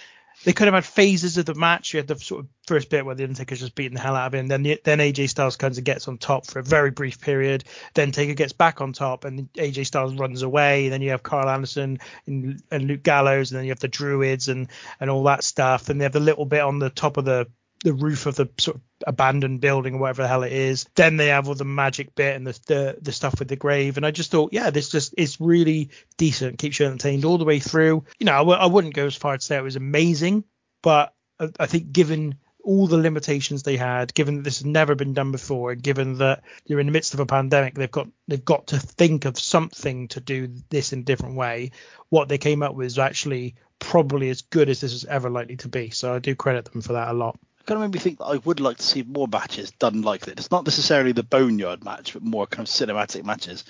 They kind of had phases of the match. You had the sort of first bit where the Undertaker's just beating the hell out of him. Then then AJ Styles comes and gets on top for a very brief period. Then Taker gets back on top, and AJ Styles runs away. Then you have Karl Anderson and, and Luke Gallows, and then you have the Druids and and all that stuff. And they have the little bit on the top of the the roof of the sort of abandoned building or whatever the hell it is. Then they have all the magic bit and the the, the stuff with the grave. And I just thought, yeah, this just is really decent. Keeps you entertained all the way through. You know, I w- I wouldn't go as far to say it was amazing, but I, I think given all the limitations they had, given that this has never been done before, and given that you're in the midst of a pandemic, they've got they've got to think of something to do this in a different way. What they came up with is actually probably as good as this is ever likely to be. So I do credit them for that a lot. Kind of made me think that I would like to see more matches done like this. It's not necessarily the boneyard match, but more kind of cinematic matches.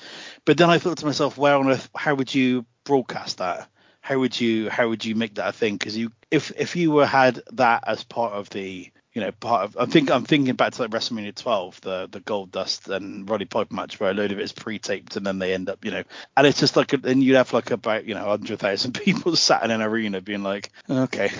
But then I thought to myself, where on earth, how would you broadcast that? How would you how would you make that a thing? Because you if if you were had that as part of the you know part of I think I'm thinking back to like WrestleMania 12, the the Goldust and Roddy Piper match where a load of it is pre-taped and then they end up you know and it's just like and you'd have like about you know hundred thousand <laughs> people sat in an arena being like okay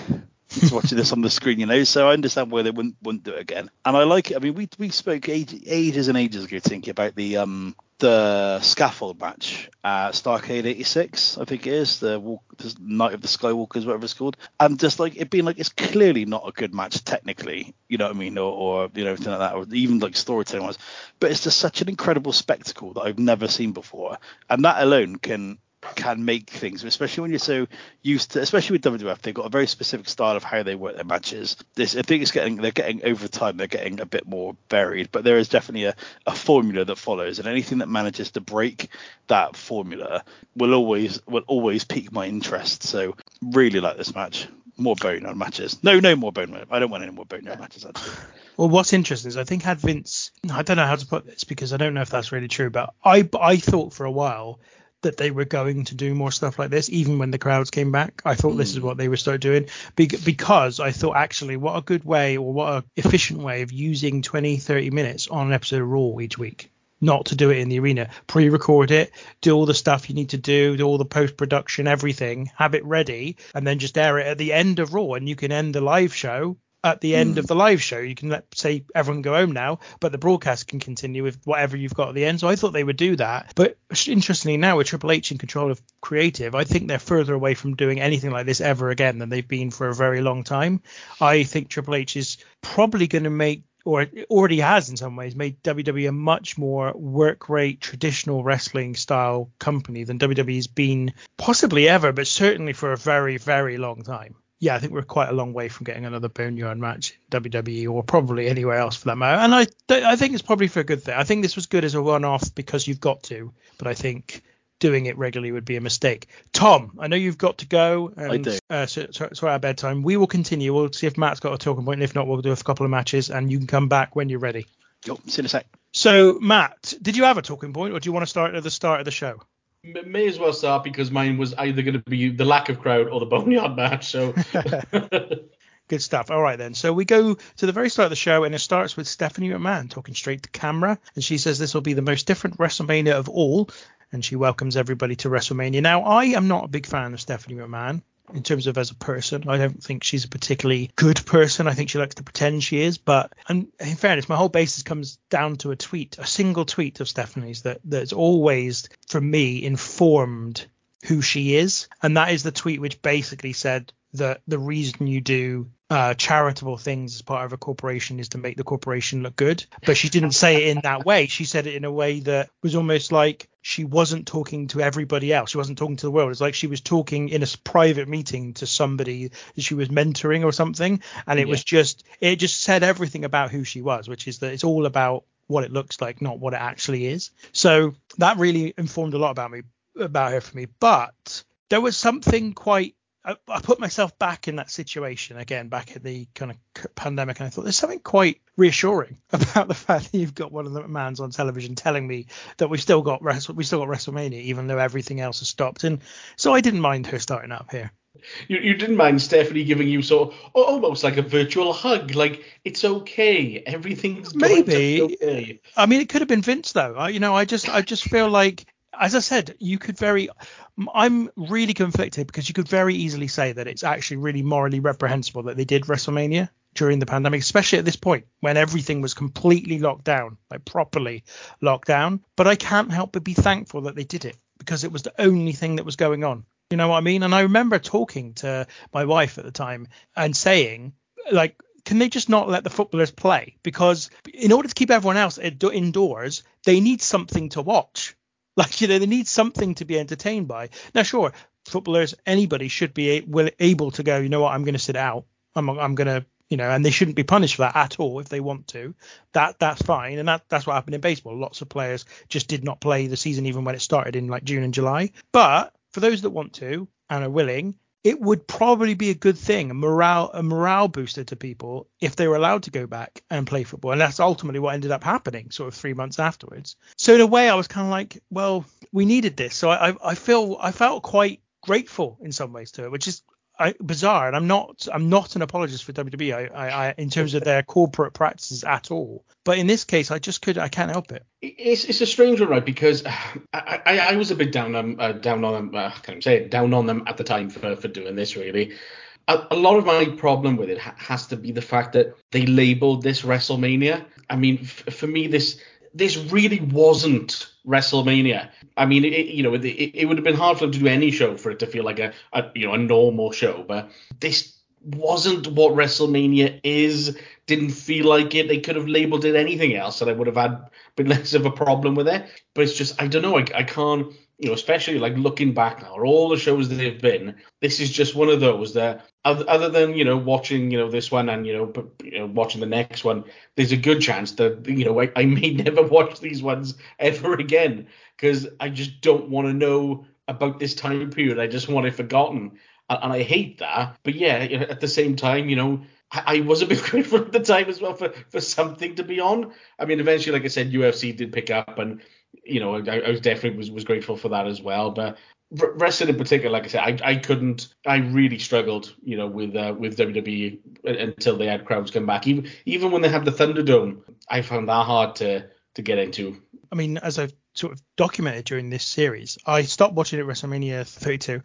just watching this on the screen, you know. So I understand why they wouldn't wouldn't do it again. And I like it. I mean, we we spoke age, ages and ages ago, Tinky, about the um the scaffold match at Starrcade '86, I think it is the, walk, the Night of the Skywalkers, whatever it's called, and just like it being like it's clearly not a good match technically, you know what I mean, or, or you know everything like that, or even like storytelling wise, but it's just such an incredible spectacle that I've never seen before, and that alone can can make things, especially when you're so used to, especially with WWF, they've got a very specific style of how they work their matches. This, I think, it's getting they're getting over time, they're getting a bit more varied, but there is definitely a, a formula that follows, and anything that manages to break that formula will always will always pique my interest. So really like this match. More boneyard matches. No, no more boneyard. I don't want any more bone boneyard matches. Actually. Well, what's interesting is I think had Vince, I don't know how to put this because I don't know if that's really true, but I I thought for a while that they were going to do more stuff like this, even when the crowds came back. I thought this is hmm. what they would start doing Be- because I thought actually what a good way or what a efficient way of using 20, 30 minutes on an episode of Raw each week. Not to do it in the arena, pre-record it, do all the stuff you need to do, do all the post-production, everything, have it ready, and then just air it at the end of Raw, and you can end the live show at the end of hmm. the live show. You can let say everyone go home now, but the broadcast can continue with whatever you've got at the end. So I thought they would do that. But interestingly, now with Triple H in control of creative, I think they're further away from doing anything like this ever again than they've been for a very long time. I think Triple H is probably going to make or already has in some ways made WWE a much more work rate traditional wrestling style company than WWE's been possibly ever, but certainly for a very, very long time yeah, I think we're quite a long way from getting another boneyard match in WWE or probably anywhere else for that matter. And I I think it's probably for a good thing. I think this was good as a one-off because you've got to, but I think doing it regularly would be a mistake. Tom, I know you've got to go. And, I do. Uh, so, so, so our bedtime. We will continue. We'll see if Matt's got a talking point. and if not, we'll do a couple of matches, and you can come back when you're ready. Yo, see you in a sec. So, Matt, did you have a talking point, or do you want to start at the start of the show? May as well start because mine was either going to be the lack of crowd or the boneyard match. So <laughs> Good stuff. All right then. So we go to the very start of the show, and it starts with Stephanie McMahon talking straight to camera, and she says this will be the most different WrestleMania of all, and she welcomes everybody to WrestleMania. Now, I am not a big fan of Stephanie McMahon in terms of as a person. I don't think she's a particularly good person. I think she likes to pretend she is, but and in fairness, my whole basis comes down to a tweet, a single tweet of Stephanie's that that's always, for me, informed who she is, and that is the tweet which basically said that the reason you do uh, charitable things as part of a corporation is to make the corporation look good. But she didn't say it in that way. She said it in a way that was almost like she wasn't talking to everybody else. She wasn't talking to the world. It's like she was talking in a private meeting to somebody that she was mentoring or something. And it was just, it just said everything about who she was, which is that it's all about what it looks like, not what it actually is. So that really informed a lot about me, about her for me. But there was something quite I, I put myself back in that situation again, back at the kind of pandemic, and I thought there's something quite reassuring <laughs> about the fact that you've got one of the mans on television telling me that we've still got Wrestle, we still got WrestleMania, even though everything else has stopped. And so I didn't mind her starting up here. you, you didn't mind Stephanie giving you sort of oh, almost like a virtual hug, like it's okay, everything's going to be Maybe. okay. I mean, it could have been Vince though. I, you know, I just I just feel like, as I said, you could very. I'm really conflicted because you could very easily say that it's actually really morally reprehensible that they did WrestleMania during the pandemic, especially at this point when everything was completely locked down, like properly locked down. But I can't help but be thankful that they did it because it was the only thing that was going on. You know what I mean? And I remember talking to my wife at the time and saying, like, can they just not let the footballers play? Because in order to keep everyone else indoors, they need something to watch. Like, you know, they need something to be entertained by. Now, sure, footballers, anybody should be able to go, you know what, I'm going to sit out. I'm, I'm going to, you know, and they shouldn't be punished for that at all if they want to. That That's fine. And that, that's what happened in baseball. Lots of players just did not play the season even when it started in like June and July. But for those that want to and are willing, it would probably be a good thing, a morale a morale booster to people if they were allowed to go back and play football. And that's ultimately what ended up happening, sort of three months afterwards. So in a way, I was kind of like, well, we needed this. So I I feel I felt quite grateful in some ways to it, which is I, bizarre. And I'm not I'm not an apologist for WWE I, I, I, in terms of their corporate practices at all. But in this case, I just could I can't help it. It's it's a strange one, right? Because <sighs> I, I, I was a bit down on uh, down on them. Uh, can I say it? Down on them at the time for for doing this. Really, a, a lot of my problem with it ha- has to be the fact that they labeled this WrestleMania. I mean, f- for me, this this really wasn't WrestleMania. I mean, it, you know, it, it would have been hard for them to do any show for it to feel like a, a you know a normal show, but this wasn't what WrestleMania is. Didn't feel like it. They could have labeled it anything else, and I would have had been <laughs> less of a problem with it. But it's just I don't know. I, I can't. You know, especially like looking back now, or all the shows that they've been, this is just one of those that, other, than you know watching you know this one and you know, you know watching the next one, there's a good chance that you know I, I may <laughs> never watch these ones ever again because I just don't want to know about this time period. I just want it forgotten and, I hate that. But yeah, at the same time, you know, I, I was a <laughs> bit grateful at the time as well for for something to be on. I mean, eventually, like I said, UFC did pick up, and you know, I, I was definitely was, was grateful for that as well. But wrestling in particular, like I said, I, I couldn't, I really struggled, you know, with uh, with WWE until they had crowds come back. Even even when they had the Thunderdome, I found that hard to to get into. I mean, as I've sort of documented during this series, I stopped watching at WrestleMania 32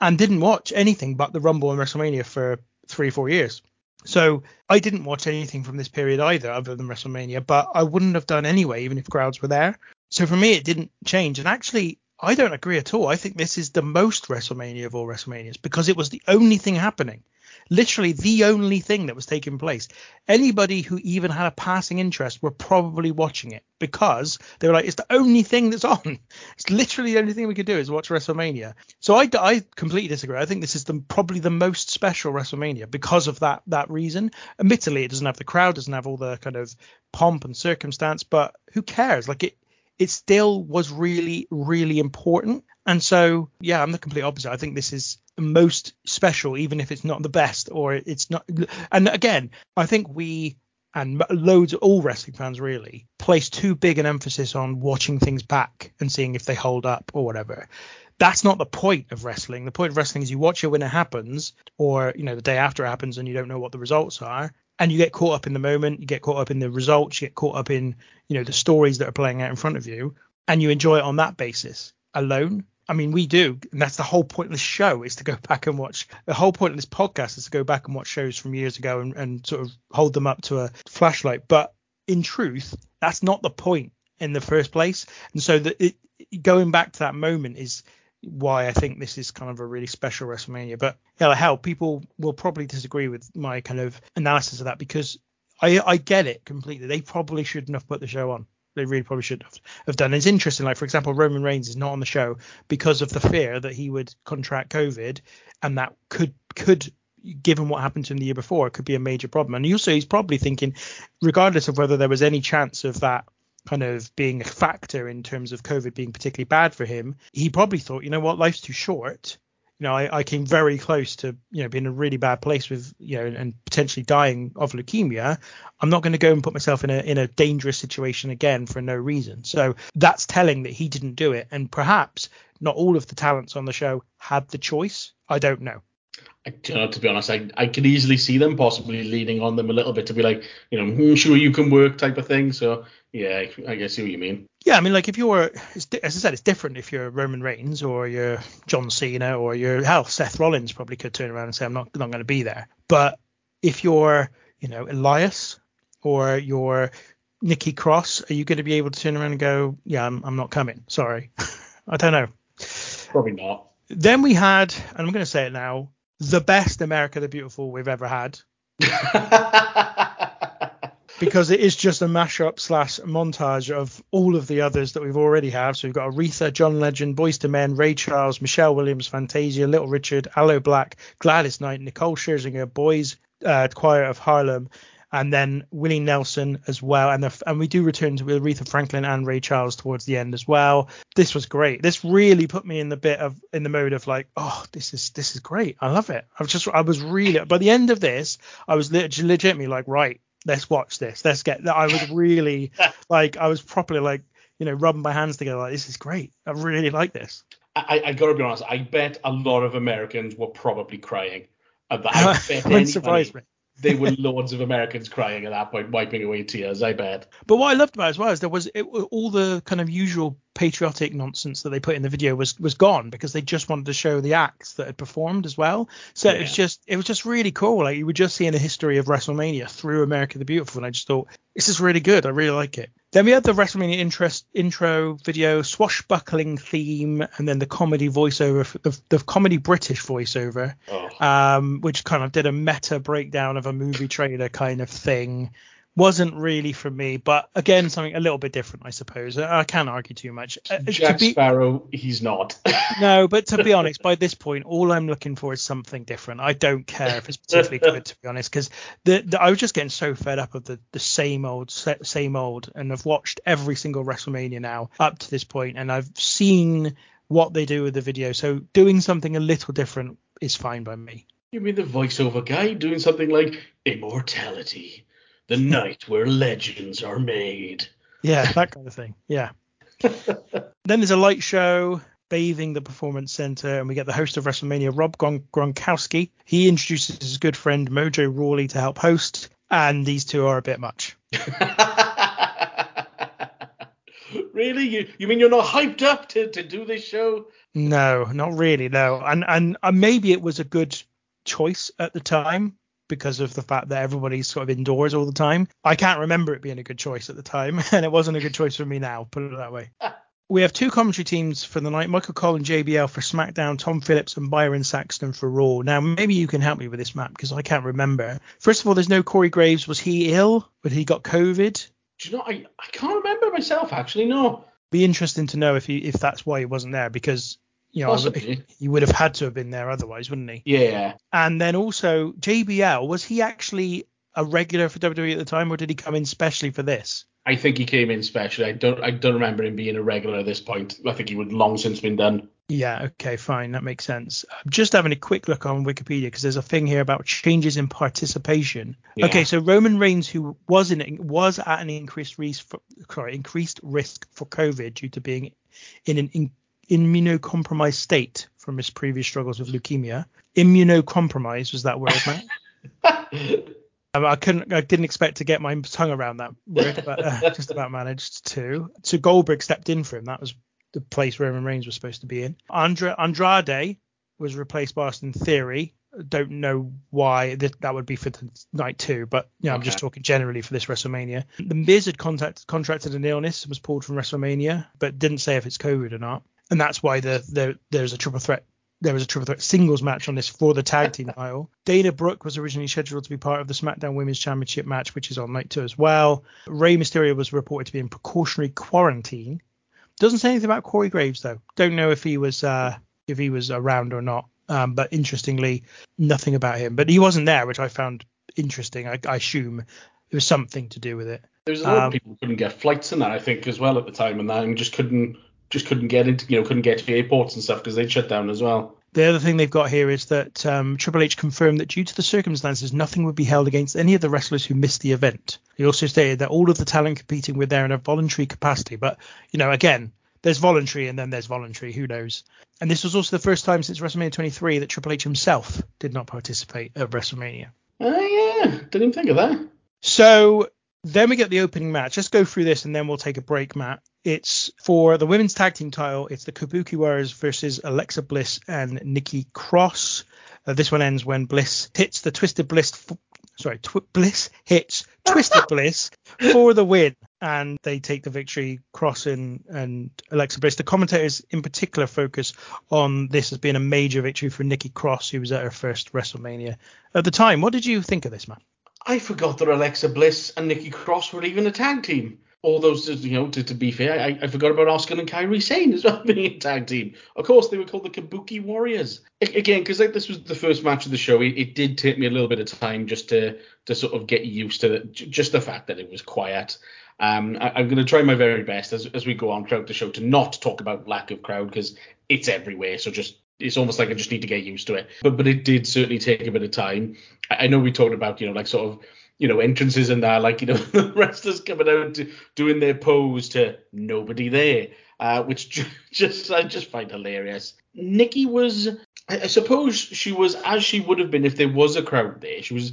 and didn't watch anything but the Rumble and WrestleMania for three, four years. So I didn't watch anything from this period either, other than WrestleMania, but I wouldn't have done anyway, even if crowds were there. So for me, it didn't change. And actually, I don't agree at all. I think this is the most WrestleMania of all WrestleManias because it was the only thing happening. Literally the only thing that was taking place. Anybody who even had a passing interest were probably watching it because they were like, it's the only thing that's on. <laughs> It's literally the only thing we could do is watch WrestleMania. So I, I completely disagree. I think this is the, probably the most special WrestleMania because of that that reason. Admittedly, it doesn't have the crowd, doesn't have all the kind of pomp and circumstance, but who cares? Like it, it still was really, really important. And so, yeah, I'm the complete opposite. I think this is most special, even if it's not the best or it's not. And again, I think we and loads of all wrestling fans really place too big an emphasis on watching things back and seeing if they hold up or whatever. That's not the point of wrestling. The point of wrestling is you watch it when it happens, or you know the day after it happens, and you don't know what the results are, and you get caught up in the moment. You get caught up in the results. You get caught up in you know the stories that are playing out in front of you, and you enjoy it on that basis alone. I mean, we do, and that's the whole point of the show is to go <laughs> back and watch. The whole point of this podcast is to go back and watch shows from years ago and, and sort of hold them up to a flashlight. But in truth, that's not the point in the first place. And so it, going back to that moment is why I think this is kind of a really special WrestleMania. But hell, people will probably disagree with my kind of analysis of that because I I get it completely. They probably shouldn't have put the show on. They really probably should have, done. It's interesting, like for example, Roman Reigns is not on the show because of the fear that he would contract COVID, and that could could given what happened to him the year before, it could be a major problem. And also, he's probably thinking, regardless of whether there was any chance of that kind of being a factor in terms of COVID being particularly bad for him, he probably thought, you know what, life's too short. You know, I, I came very close to, you know, being in a really bad place with, you know, and potentially dying of leukemia. I'm not going to go and put myself in a in a dangerous situation again for no reason. So that's telling that he didn't do it, and perhaps not all of the talents on the show had the choice. I don't know. I don't know, to be honest, I, I could easily see them possibly leaning on them a little bit to be like, you know, "Hmm, sure you can work type of thing. So yeah, I, I guess see what you mean. Yeah, I mean, like if you're, as I said, it's different if you're Roman Reigns or you're John Cena or you're hell, Seth Rollins probably could turn around and say I'm not not going to be there. But if you're, you know, Elias or you're Nikki Cross, are you going to be able to turn around and go, yeah, I'm, I'm not coming. Sorry, <laughs> I don't know. Probably not. Then we had, and I'm going to say it now, the best America the Beautiful we've ever had <laughs> because it is just a mashup slash montage of all of the others that we've already have. So we've got Aretha, John Legend, Boyz II Men, Ray Charles, Michelle Williams, Fantasia, Little Richard, Aloe Blacc, Gladys Knight, Nicole Scherzinger, Boys uh, Choir of Harlem, and then Willie Nelson as well, and the, and we do return to Aretha Franklin and Ray Charles towards the end as well. This was great. This really put me in the bit of in the mode of like, oh, this is this is great. I love it. I was just I was really by the end of this, I was leg- legitimately like, right, let's watch this. Let's get. I was really <laughs> like I was properly like you know rubbing my hands together like this is great. I really like this. I, I gotta be honest. I bet a lot of Americans were probably crying. At that. I bet Wouldn't surprise me. There were loads of Americans crying at that point, wiping away tears. I bet. But what I loved about it as well is there was it, all the kind of usual patriotic nonsense that they put in the video was was gone because they just wanted to show the acts that had performed as well. So it was just it was just really cool. Like you were just seeing a history of WrestleMania through America the Beautiful, and I just thought this is really good. I really like it. Then we had the WrestleMania interest intro video, swashbuckling theme, and then the comedy voiceover, the, the comedy British voiceover Oh. um, which kind of did a meta breakdown of a movie trailer kind of thing. Wasn't really for me, but again, something a little bit different, I suppose. I can't argue too much. Uh, to Jack be- Sparrow, he's not. <laughs> no, but to be honest, by this point, all I'm looking for is something different. I don't care if it's particularly good, to be honest, because the, the I was just getting so fed up of the the same old, sa- same old, and I've watched every single WrestleMania now up to this point, and I've seen what they do with the video. So doing something a little different is fine by me. you mean the voiceover guy doing something like immortality, the night where legends are made? Yeah, that kind of thing. Yeah. <laughs> then there's a light show bathing the performance center, and we get the host of WrestleMania, Rob Gron- Gronkowski. He introduces his good friend Mojo Rawley to help host, and these two are a bit much. <laughs> really? You you mean you're not hyped up to, to do this show? No, not really. No, and and, and maybe it was a good choice at the time because of the fact that everybody's sort of indoors all the time. I can't remember it being a good choice at the time, <laughs> and it wasn't a good choice for me now. Put it that way. <laughs> We have two commentary teams for the night: Michael Cole and JBL for SmackDown, Tom Phillips and Byron Saxton for Raw. Now, maybe you can help me with this map because I can't remember. First of all, there's no Corey Graves. Was he ill? But he got COVID. Do you know? I, I can't remember myself actually. No. Be interesting to know if he if that's why he wasn't there because you know Possibly. <laughs> he would have had to have been there otherwise, wouldn't he? Yeah. And then also JBL, was he actually a regular for WWE at the time, or did he come in specially for this? I think he came in specially. I don't I don't remember him being a regular at this point. I think he would long since been done. Yeah, okay, fine, that makes sense. I'm just having a quick look on Wikipedia because there's a thing here about changes in participation. Yeah. Okay, so Roman Reigns, who was in was at an increased risk, for, sorry, increased risk for COVID due to being in an in, immunocompromised state from his previous struggles with leukemia. Immunocompromised was that word, man? <laughs> I couldn't, I didn't expect to get my tongue around that word, but uh, just about managed to. So Goldberg stepped in for him. That was the place Roman Reigns was supposed to be in. Andra, Andrade was replaced by Austin Theory. Don't know why that that would be for the night two, but you know, I'm just talking generally for this WrestleMania. The Miz had contact, contracted an illness and was pulled from WrestleMania, but didn't say if it's COVID or not. And that's why the, the there's a triple threat there was a triple threat singles match on this for the tag team <laughs> title. Dana Brooke was originally scheduled to be part of the SmackDown Women's Championship match, which is on night two as well. Rey Mysterio was reported to be in precautionary quarantine. Doesn't say anything about Corey Graves though. Don't know if he was uh, if he was around or not. Um, but interestingly, nothing about him. But he wasn't there, which I found interesting. I, I assume it was something to do with it. There was a lot Um, of people who couldn't get flights in that I think as well at the time and that and just couldn't just couldn't get into you know couldn't get to the airports and stuff because they'd shut down as well. The other thing they've got here is that um, Triple H confirmed that due to the circumstances, nothing would be held against any of the wrestlers who missed the event. He also stated that all of the talent competing were there in a voluntary capacity. But, you know, again, there's voluntary and then there's voluntary. Who knows? And this was also the first time since WrestleMania 23 that Triple H himself did not participate at WrestleMania. Oh yeah, didn't even think of that. So then we get the opening match. Let's go through this and then we'll take a break, Matt. It's for the women's tag team title. It's the Kabuki Warriors versus Alexa Bliss and Nikki Cross. Uh, this one ends when Bliss hits the Twisted Bliss. F- sorry, tw- Bliss hits Twisted <laughs> Bliss for the win, and they take the victory. Cross and, and Alexa Bliss. The commentators in particular focus on this as being a major victory for Nikki Cross, who was at her first WrestleMania at the time. What did you think of this, man? I forgot that Alexa Bliss and Nikki Cross were even a tag team. All those, you know, to, to be fair, I, I forgot about Asuka and Kairi Sane as well <laughs> being a tag team. Of course, they were called the Kabuki Warriors. A- again, because like this was the first match of the show, it, it did take me a little bit of time just to to sort of get used to the, just the fact that it was quiet. Um, I, I'm going to try my very best as, as we go on throughout the show to not talk about lack of crowd because it's everywhere. So just it's almost like I just need to get used to it. But but it did certainly take a bit of time. I, I know we talked about you know like sort of you know entrances and that like you know <laughs> the wrestlers coming out to, doing their pose to nobody there, uh, which <laughs> just I just find hilarious. Nikki was I, suppose she was as she would have been if there was a crowd there. She was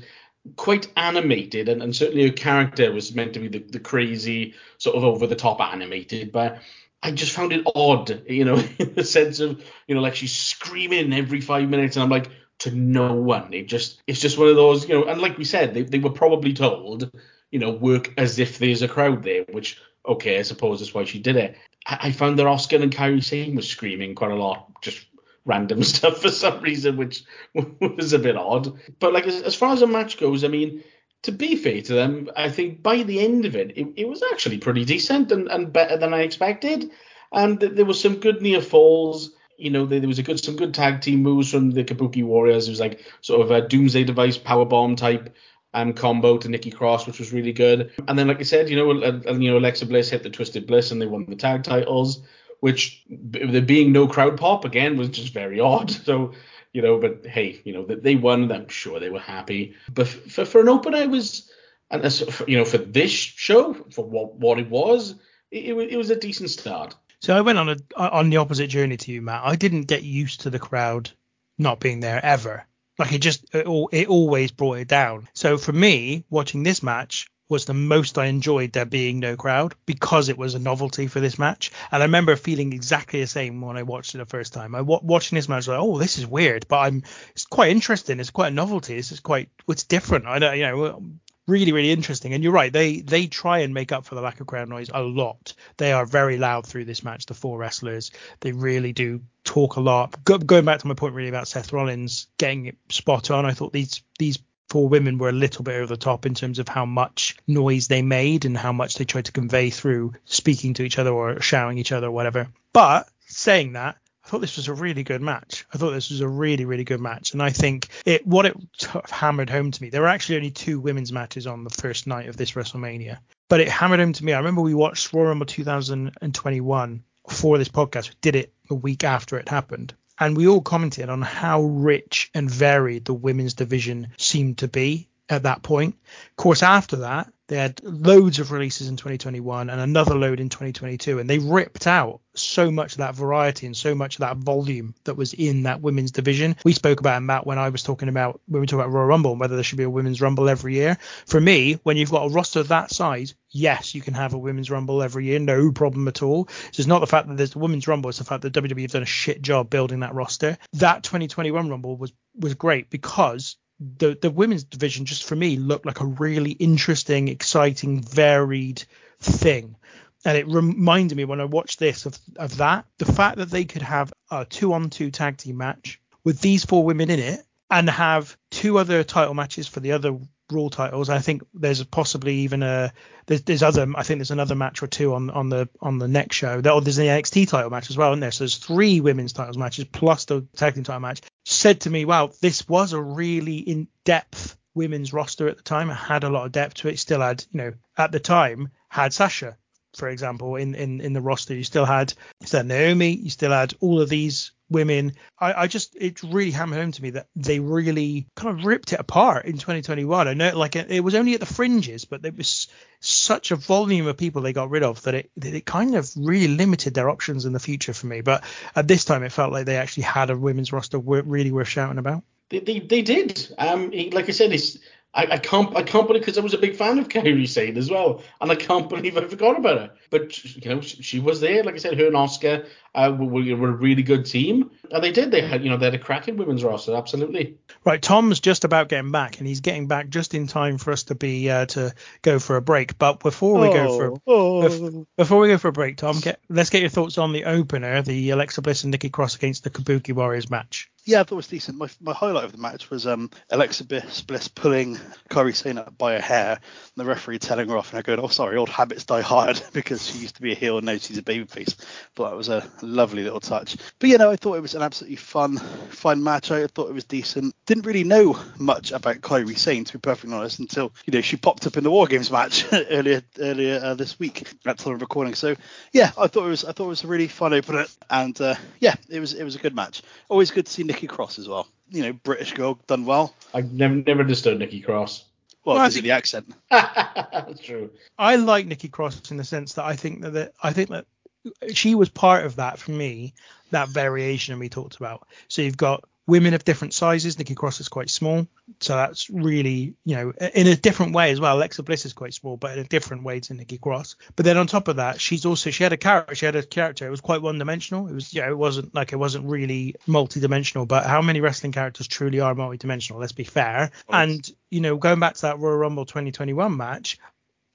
quite animated and, and certainly her character was meant to be the, the crazy sort of over the top animated but I just found it odd, you know, <laughs> in the sense of, you know, like she's screaming every five minutes, and I'm like, to no one. It just, it's just one of those, you know, and like we said, they, they were probably told, you know, work as if there's a crowd there, which, okay, I suppose that's why she did it. I, I found that Asuka and Kairi Sane was screaming quite a lot, just random <laughs> stuff for some reason, which <laughs> was a bit odd. But like as, as far as a match goes, I mean, to be fair to them, I think by the end of it, it, it was actually pretty decent and, and better than I expected. And th- there was some good near falls. You know, there, was a good some good tag team moves from the Kabuki Warriors. It was like sort of a Doomsday Device power bomb type um, combo to Nikki Cross, which was really good. And then, like I said, you know, uh, uh, you know, Alexa Bliss hit the Twisted Bliss and they won the tag titles, which there being no crowd pop again was just very <laughs> odd. So you know, but hey, you know, they won. I'm sure they were happy. But for for an opener, it was, and as, you know, for this show, for what what it was, it, it, wa- it was a decent start. So I went on a on the opposite journey to you, Matt. I didn't get used to the crowd not being there ever. Like it just it, it always brought it down. So for me, watching this match was the most I enjoyed there being no crowd because it was a novelty for this match. And I remember feeling exactly the same when I watched it the first time. I watching this match was like, oh, this is weird, but I'm it's quite interesting. It's quite a novelty. This is quite it's different. I know you know really really interesting. And you're right they they try and make up for the lack of crowd noise a lot. They are very loud through this match the four wrestlers. They really do talk a lot. Go, going back to my point really about seth rollins getting it spot on i thought these these four women were a little bit over the top in terms of how much noise they made and how much they tried to convey through speaking to each other or shouting each other or whatever. But saying that thought this was a really good match. I thought this was a really, really good match, and I think it what it of hammered home to me. There were actually only two women's matches on the first night of this WrestleMania, but it hammered home to me. I remember we watched Royal Rumble 2021 for this podcast. We did it a week after it happened, and we all commented on how rich and varied the women's division seemed to be at that point. Of course, after that, they had loads of releases in 2021 and another load in 2022, and they ripped out so much of that variety and so much of that volume that was in that women's division. We spoke about it, Matt, when I was talking about when we talk about Royal Rumble and whether there should be a women's Rumble every year. For me, when you've got a roster that size, yes, you can have a women's Rumble every year, no problem at all. So it's not the fact that there's the women's Rumble, it's the fact that WWE have done a shit job building that roster. That 2021 Rumble was was great because the the women's division just for me looked like a really interesting, exciting, varied thing. And it reminded me when I watched this of, of that, the fact that they could have a two on two tag team match with these four women in it and have two other title matches for the other Raw titles. I think there's possibly even a there's, there's other I think there's another match or two on on the on the next show. Oh, there's an NXT title match as well, isn't there? So there's three women's titles matches plus the tag team title match. Said to me, wow, this was a really in depth women's roster at the time. It had a lot of depth to it. Still had, you know, at the time had Sasha, for example, in in in the roster. You still had, you Naomi. You still had all of these women. I, I just it really hammered home to me that they really kind of ripped it apart in 2021. I know like it, it was only at the fringes, but there was such a volume of people they got rid of that it that it kind of really limited their options in the future for me. But at this time, it felt like they actually had a women's roster really worth shouting about. They, they, they did. Um, like I said, it's I, I can't I can't believe because I was a big fan of Kairi Sane as well, and I can't <laughs> believe I forgot about her. But you know, she, she was there. Like I said, her and Asuka uh, were, were were a really good team, and they did. They had you know they had a cracking women's roster, absolutely. Right, Tom's just about getting back, and he's getting back just in time for us to be uh, to go for a break. But before we go for oh, before we go for a break, Tom, get, let's get your thoughts on the opener, the Alexa Bliss and Nikki Cross against the Kabuki Warriors match. Yeah, I thought it was decent. My, my highlight of the match was um, Alexa Bliss, pulling Kairi Sane up by her hair, and the referee telling her off, and her going, "Oh, sorry, old habits die hard," <laughs> because she used to be a heel and now she's a babyface. But that was a lovely little touch. But you know, I thought it was an absolutely fun, fun match. I thought it was decent. Didn't really know much about Kairi Sane, to be perfectly honest, until you know she popped up in the War Games match <laughs> earlier earlier uh, this week at time of recording. So yeah, I thought it was I thought it was a really fun opener, and uh, yeah, it was it was a good match. Always good to see Nikki Cross as well. You know, British girl done well. I've never never understood Nikki Cross. Well, Well, I because of the accent. <laughs> That's true. I like Nikki Cross in the sense that I think that, that I think that she was part of that for me, that variation we talked about. So you've got women of different sizes. Nikki Cross is quite small, so that's really you know in a different way as well. Alexa Bliss is quite small, but in a different way to Nikki Cross. But then on top of that, she's also she had a character. She had a character. It was quite one dimensional. It was yeah, it wasn't like it wasn't really multi dimensional. But how many wrestling characters truly are multi dimensional? Let's be fair. And you know going back to that Royal Rumble 2021 match,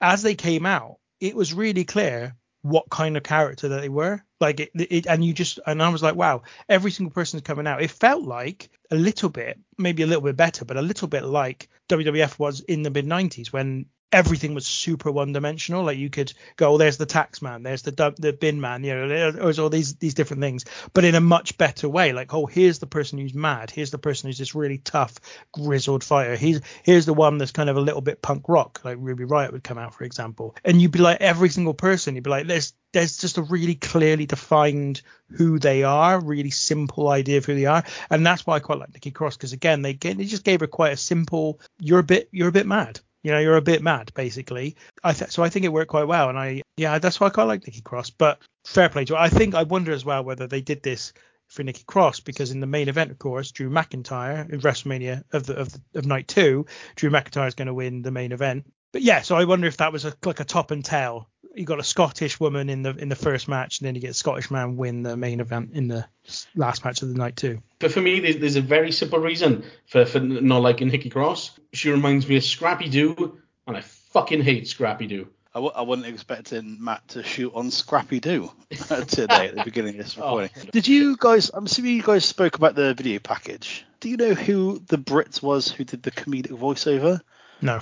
as they came out, it was really clear what kind of character that they were. Like it, it and you just and I was like, wow, every single person's coming out. It felt like a little bit, maybe a little bit better, but a little bit like WWF was in the mid 90s when everything was super one dimensional. Like you could go, oh, there's the tax man, there's the dub- the bin man, you know, there- there's all these these different things, but in a much better way. Like, oh, here's the person who's mad, here's the person who's this really tough, grizzled fighter. He's here's the one that's kind of a little bit punk rock, like Ruby Riott would come out, for example. And you'd be like, every single person, you'd be like, there's there's just a really clearly defined who they are, really simple idea of who they are, and that's why I quite like Nikki Cross because again, they get, they just gave her quite a simple, you're a bit you're a bit mad. You know, you're a bit mad, basically. I th- so I think it worked quite well, and I yeah, that's why I quite like Nikki Cross. But fair play to her. I think I wonder as well whether they did this for Nikki Cross because in the main event, of course, Drew McIntyre in WrestleMania of the of, the, of night two, Drew McIntyre is going to win the main event. But yeah, so I wonder if that was a, like a top and tail. You got a Scottish woman in the in the first match, and then you get a Scottish man win the main event in the last match of the night too. But for me, there's, there's a very simple reason for, for not liking Nikki Cross. She reminds me of Scrappy Doo, and I fucking hate Scrappy Doo. I, w- I wasn't expecting Matt to shoot on Scrappy Doo uh, today at the beginning of this <laughs> recording. Oh. Did you guys? I'm assuming you guys spoke about the video package. Do you know who the Brit was who did the comedic voiceover? No,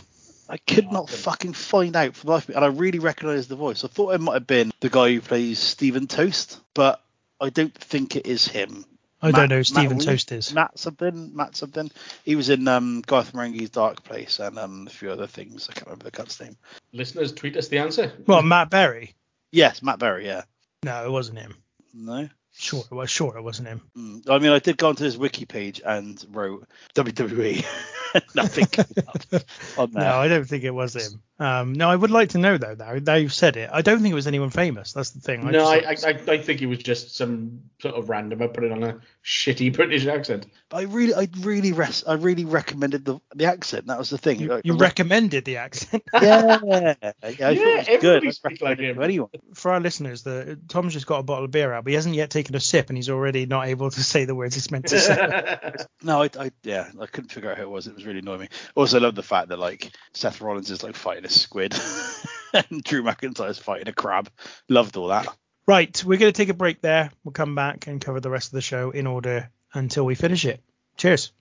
I could not fucking find out for the life of me, and I really recognised the voice. I thought it might have been the guy who plays Stephen Toast, but I don't think it is him. I Matt- don't know who Stephen Matt Toast is. Matt something, Matt something. He was in um, Garth Marenghi's Dark Place and um, a few other things. I can't remember the cut's name. Listeners, tweet us the answer. Well, Matt Berry. Yes, Matt Berry. Yeah. No, it wasn't him. No. Sure, it was. Sure, it wasn't him. Mm. I mean, I did go onto his wiki page and wrote WWE. <laughs> Nothing <laughs> on there. No, I don't think it was him. Um, no, I would like to know though. Now, now you've said it, I don't think it was anyone famous. That's the thing. no, I, just- I, I, I think it was just some sort of random. I put it on a shitty <laughs> British accent. I really, I really, res- I really recommended the the accent. That was the thing. you, Like, you I re- recommended the accent. yeah, yeah, I thought Yeah, it was good. I speaks like him. to anyone. For our listeners, the Tom's just got a bottle of beer out, but he hasn't yet taken a sip, and he's already not able to <laughs> say the words he's meant to say. <laughs> No, I, I, yeah, I couldn't figure out who it was. It was really annoying me. Also, I love the fact that like Seth Rollins is like fighting a squid, <laughs> and Drew McIntyre's fighting a crab. Loved all that. right, we're going to take a break there. We'll come back and cover the rest of the show in order until we finish it. Cheers.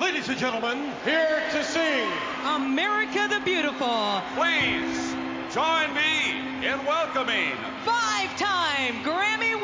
Ladies and gentlemen, here to sing. America the Beautiful, Please join me in welcoming five time Grammy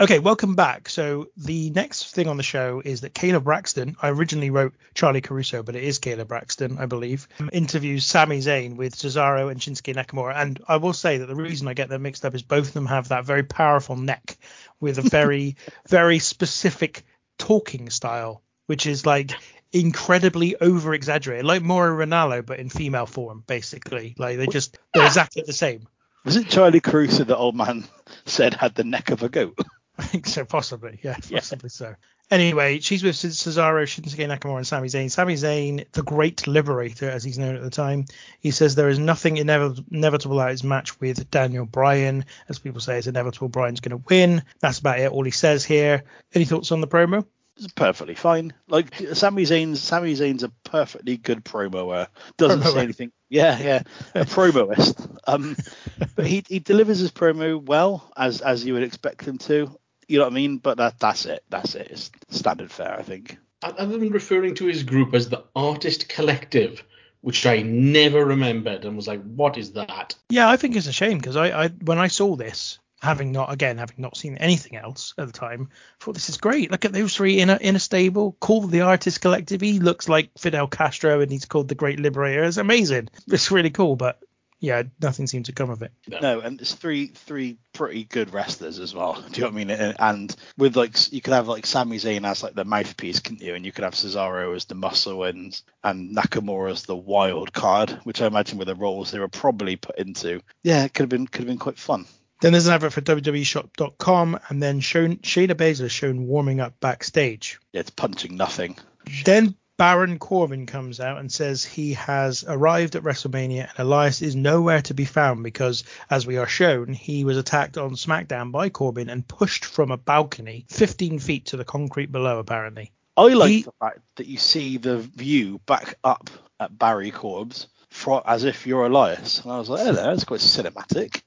Okay, welcome back. So the next thing on the show is that Kayla Braxton, I originally wrote Charlie Caruso, but it is Kayla Braxton, I believe, um, interviews Sami Zayn with Cesaro and Shinsuke Nakamura. And I will say that the reason I get them mixed up is both of them have that very powerful neck with a very, <laughs> very specific talking style, which is like incredibly over exaggerated, like Mauro Ranallo, but in female form, basically. Like they just, they're exactly the same. Was it Charlie Caruso that old man <laughs> said had the neck of a goat? I <laughs> think so, possibly. Yeah, possibly so. Anyway, she's with Cesaro, Shinsuke Nakamura, and Sami Zayn. Sami Zayn, the Great Liberator, as he's known at the time, he says there is nothing inevitable about his match with Daniel Bryan. As people say, it's inevitable Bryan's going to win. That's about it. All he says here. Any thoughts on the promo? It's perfectly fine. Like Sami Zayn's Sami Zayn's a perfectly good promoer. Doesn't Promoer. say anything. Yeah, yeah, a promoist. Um, <laughs> but he he delivers his promo well as as you would expect him to. You know what I mean? But that that's it. That's it. It's standard fare, I think. Other than referring to his group as the Artist Collective, which I never remembered and was like, what is that? Yeah, I think it's a shame because I, I when I saw this, having not again having not seen anything else at the time, I thought this is great. Look at those three in a in a stable, called the Artist Collective. He looks like Fidel Castro, and he's called the Great Liberator. It's amazing. It's really cool, but yeah, nothing seemed to come of it. No, and it's three three pretty good wrestlers as well. <laughs> Do you know what I mean? And, and with like you could have like Sami Zayn as like the mouthpiece, couldn't you? And you could have Cesaro as the muscle and and Nakamura as the wild card, which I imagine were the roles they were probably put into. Yeah, it could have been could have been quite fun. Then there's an advert for WWEshop.com, and then shown, Shayna Baszler is shown warming up backstage. Yeah, it's punching nothing. Then Baron Corbin comes out and says he has arrived at WrestleMania and Elias is nowhere to be found because, as we are shown, he was attacked on SmackDown by Corbin and pushed from a balcony 15 feet to the concrete below, apparently. I like He- the fact that you see the view back up at Barry Corbs fro- as if you're Elias. And I was like, hello, that's quite cinematic.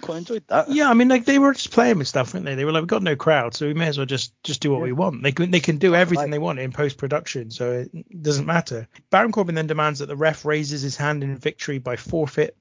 Quite enjoyed that. Yeah, I mean, like they were just playing with stuff, weren't they? They were like, we've got no crowd, so we may as well just just do what we want. They can they can do everything they want in post production, so it doesn't matter. Baron Corbin then demands that the ref raises his hand in victory by forfeit.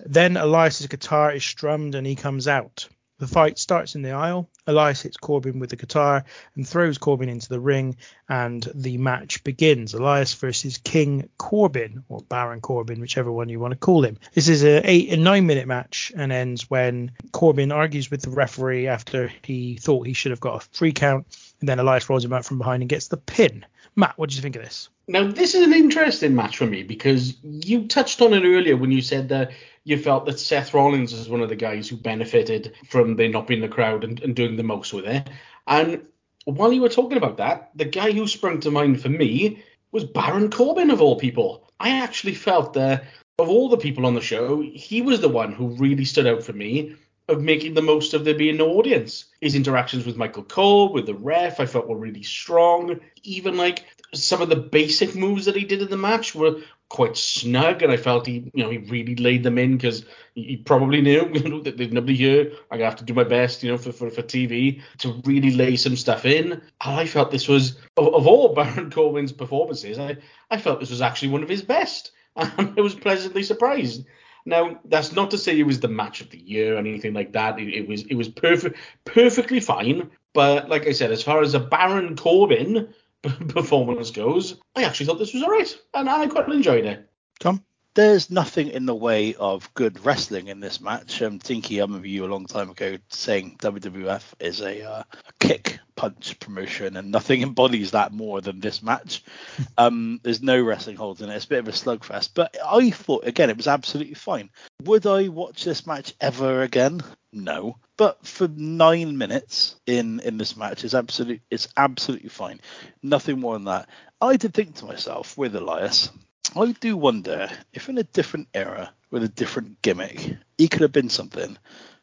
Then Elias's guitar is strummed and he comes out. The fight starts in the aisle. Elias hits Corbin with the guitar and throws Corbin into the ring, and the match begins. Elias versus King Corbin, or Baron Corbin, whichever one you want to call him. This is a eight and nine minute match and ends when Corbin argues with the referee after he thought he should have got a free count, and then Elias rolls him out from behind and gets the pin. Matt, what did you think of this? Now, this is an interesting match for me because you touched on it earlier when you said that you felt that Seth Rollins is one of the guys who benefited from there not being the crowd and, and doing the most with it. And while you were talking about that, the guy who sprung to mind for me was Baron Corbin, of all people. I actually felt that of all the people on the show, he was the one who really stood out for me of making the most of there being no audience. His interactions with Michael Cole, with the ref, I felt were really strong. Even like some of the basic moves that he did in the match were quite snug, and I felt he, you know, he really laid them in because he probably knew <laughs> you know, that there's nobody here. I have to do my best, you know, for, for, for TV to really lay some stuff in. I felt this was of, of all <laughs> Baron Corbin's performances, I, I felt this was actually one of his best. <laughs> And I was pleasantly surprised. Now, that's not to say it was the match of the year or anything like that. It, it was it was perfect, perfectly fine. But like I said, as far as a Baron Corbin <laughs> performance goes, I actually thought this was alright, and I quite enjoyed it. Tom? There's nothing in the way of good wrestling in this match. Um, Tinky, I remember you a long time ago saying WWF is a, uh, a kick punch promotion, and nothing <laughs> embodies that more than this match. <laughs> Um, there's no wrestling holds in it. It's a bit of a slugfest, but I thought again it was absolutely fine. Would I watch this match ever again? No. But for nine minutes in in this match, it's absolutely it's absolutely fine. Nothing more than that. I did think to myself with Elias, I do wonder if in a different era with a different gimmick, he could have been something.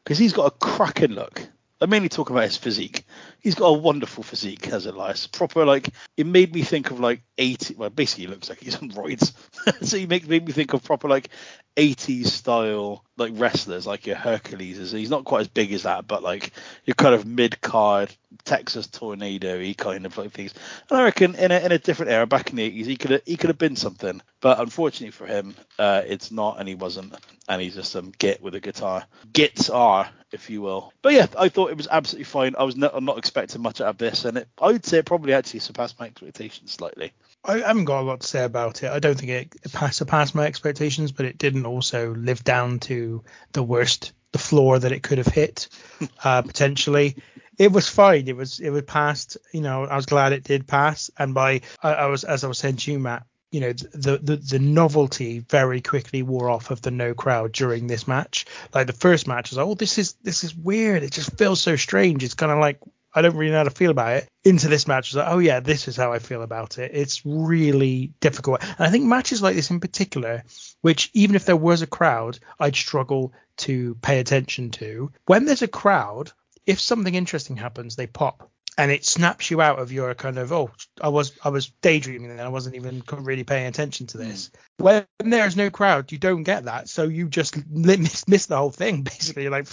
Because he's got a cracking look. I'm mainly talk about his physique he's got a wonderful physique, has Elias. Proper like it made me think of like 80. Well, basically, he looks like he's on roids. <laughs> so he makes made me think of proper like 80s style like wrestlers, like your Hercules. He's not quite as big as that, but like your kind of mid card Texas Tornado, he kind of like things. And I reckon in a in a different era, back in the 80s, he could have he could have been something. But unfortunately for him, uh, it's not, and he wasn't, and he's just some git with a guitar, guitar, if you will. But yeah, I thought it was absolutely fine. I was not, I'm not expecting much out of this, and it, I would say it probably actually surpassed my expectations slightly. I haven't got a lot to say about it. I don't think it, it surpassed my expectations, but it didn't also live down to the worst, the floor that it could have hit, <laughs> uh, potentially. It was fine. It was it was passed. You know, I was glad it did pass. And by I, I was as I was saying to you, Matt, you know the, the the novelty very quickly wore off of the no crowd during this match. Like the first match was like, oh this is this is weird. It just feels so strange. It's kind of like I don't really know how to feel about it. Into this match was like, oh yeah, this is how I feel about it. It's really difficult. And I think matches like this in particular, which even if there was a crowd, I'd struggle to pay attention to. When there's a crowd, if something interesting happens, they pop and it snaps you out of your kind of oh I was I was daydreaming and I wasn't even really paying attention to this. Hmm. When there's no crowd, you don't get that, so you just <laughs> miss, miss the whole thing basically. Like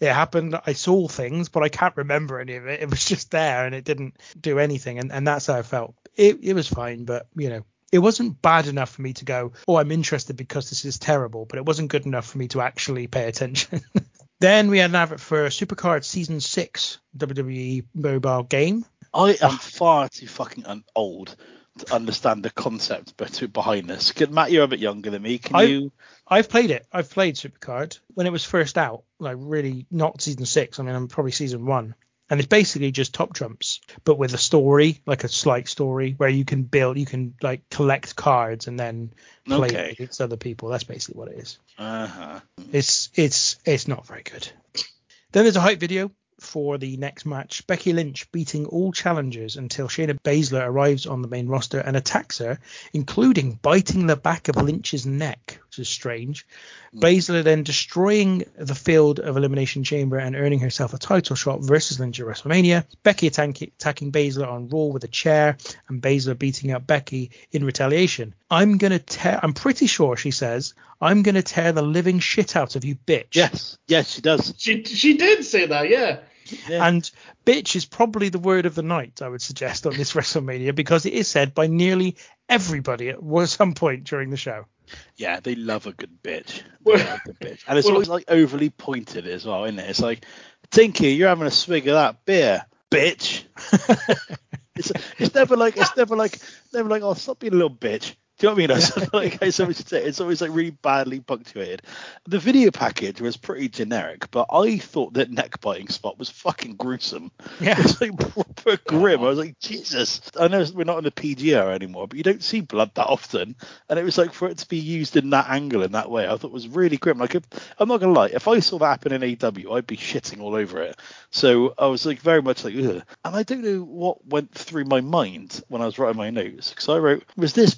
it happened, I saw things, but I can't remember any of it. It was just there and it didn't do anything, and, and that's how I felt. It it was fine, but you know. It wasn't bad enough for me to go, oh, I'm interested because this is terrible, but it wasn't good enough for me to actually pay attention. <laughs> Then we had an advert for Supercard Season 6 WWE mobile game. I am far too fucking old understand the concept bet- behind this. Matt, you're a bit younger than me. Can I- you? I've played it. I've played Supercard when it was first out, like really not Season 6. I mean, I'm probably Season 1. And it's basically just top trumps, but with a story, like a slight story, where you can build, you can like collect cards and then play Okay. against other people. That's basically what it is. Uh huh. It's it's it's not very good. Then there's a hype video for the next match. Becky Lynch beating all challengers until Shayna Baszler arrives on the main roster and attacks her, including biting the back of Lynch's neck, which is strange. Hmm. Baszler then destroying the field of Elimination Chamber and earning herself a title shot versus Lynch at WrestleMania. Becky attack- attacking Baszler on Raw with a chair and Baszler beating up Becky in retaliation. I'm gonna tear. I'm pretty sure she says, "I'm gonna tear the living shit out of you, bitch." Yes, yes, she does. She she did say that, yeah. Yeah. And bitch is probably the word of the night, I would suggest, on this <laughs> WrestleMania because it is said by nearly everybody at some point during the show. Yeah, they love a good bitch. Well- a good bitch. And it's well- always like overly pointed as well, isn't it? It's like, Tinky, you're having a swig of that beer, bitch. <laughs> it's, it's never like it's never like never like oh stop being a little bitch. Do you know what I mean? It's <laughs> like I always it's always like really badly punctuated. The video package was pretty generic, but I thought that neck biting spot was fucking gruesome. Yeah. It's like proper <laughs> grim. I was like, Jesus. I know we're not in the PG era anymore, but you don't see blood that often. And it was like for it to be used in that angle in that way, I thought it was really grim. Like, if, I'm not gonna lie, if I saw that happen in AW, I'd be shitting all over it. So I was like very much like, Ugh. and I don't know what went through my mind when I was writing my notes because I wrote, was this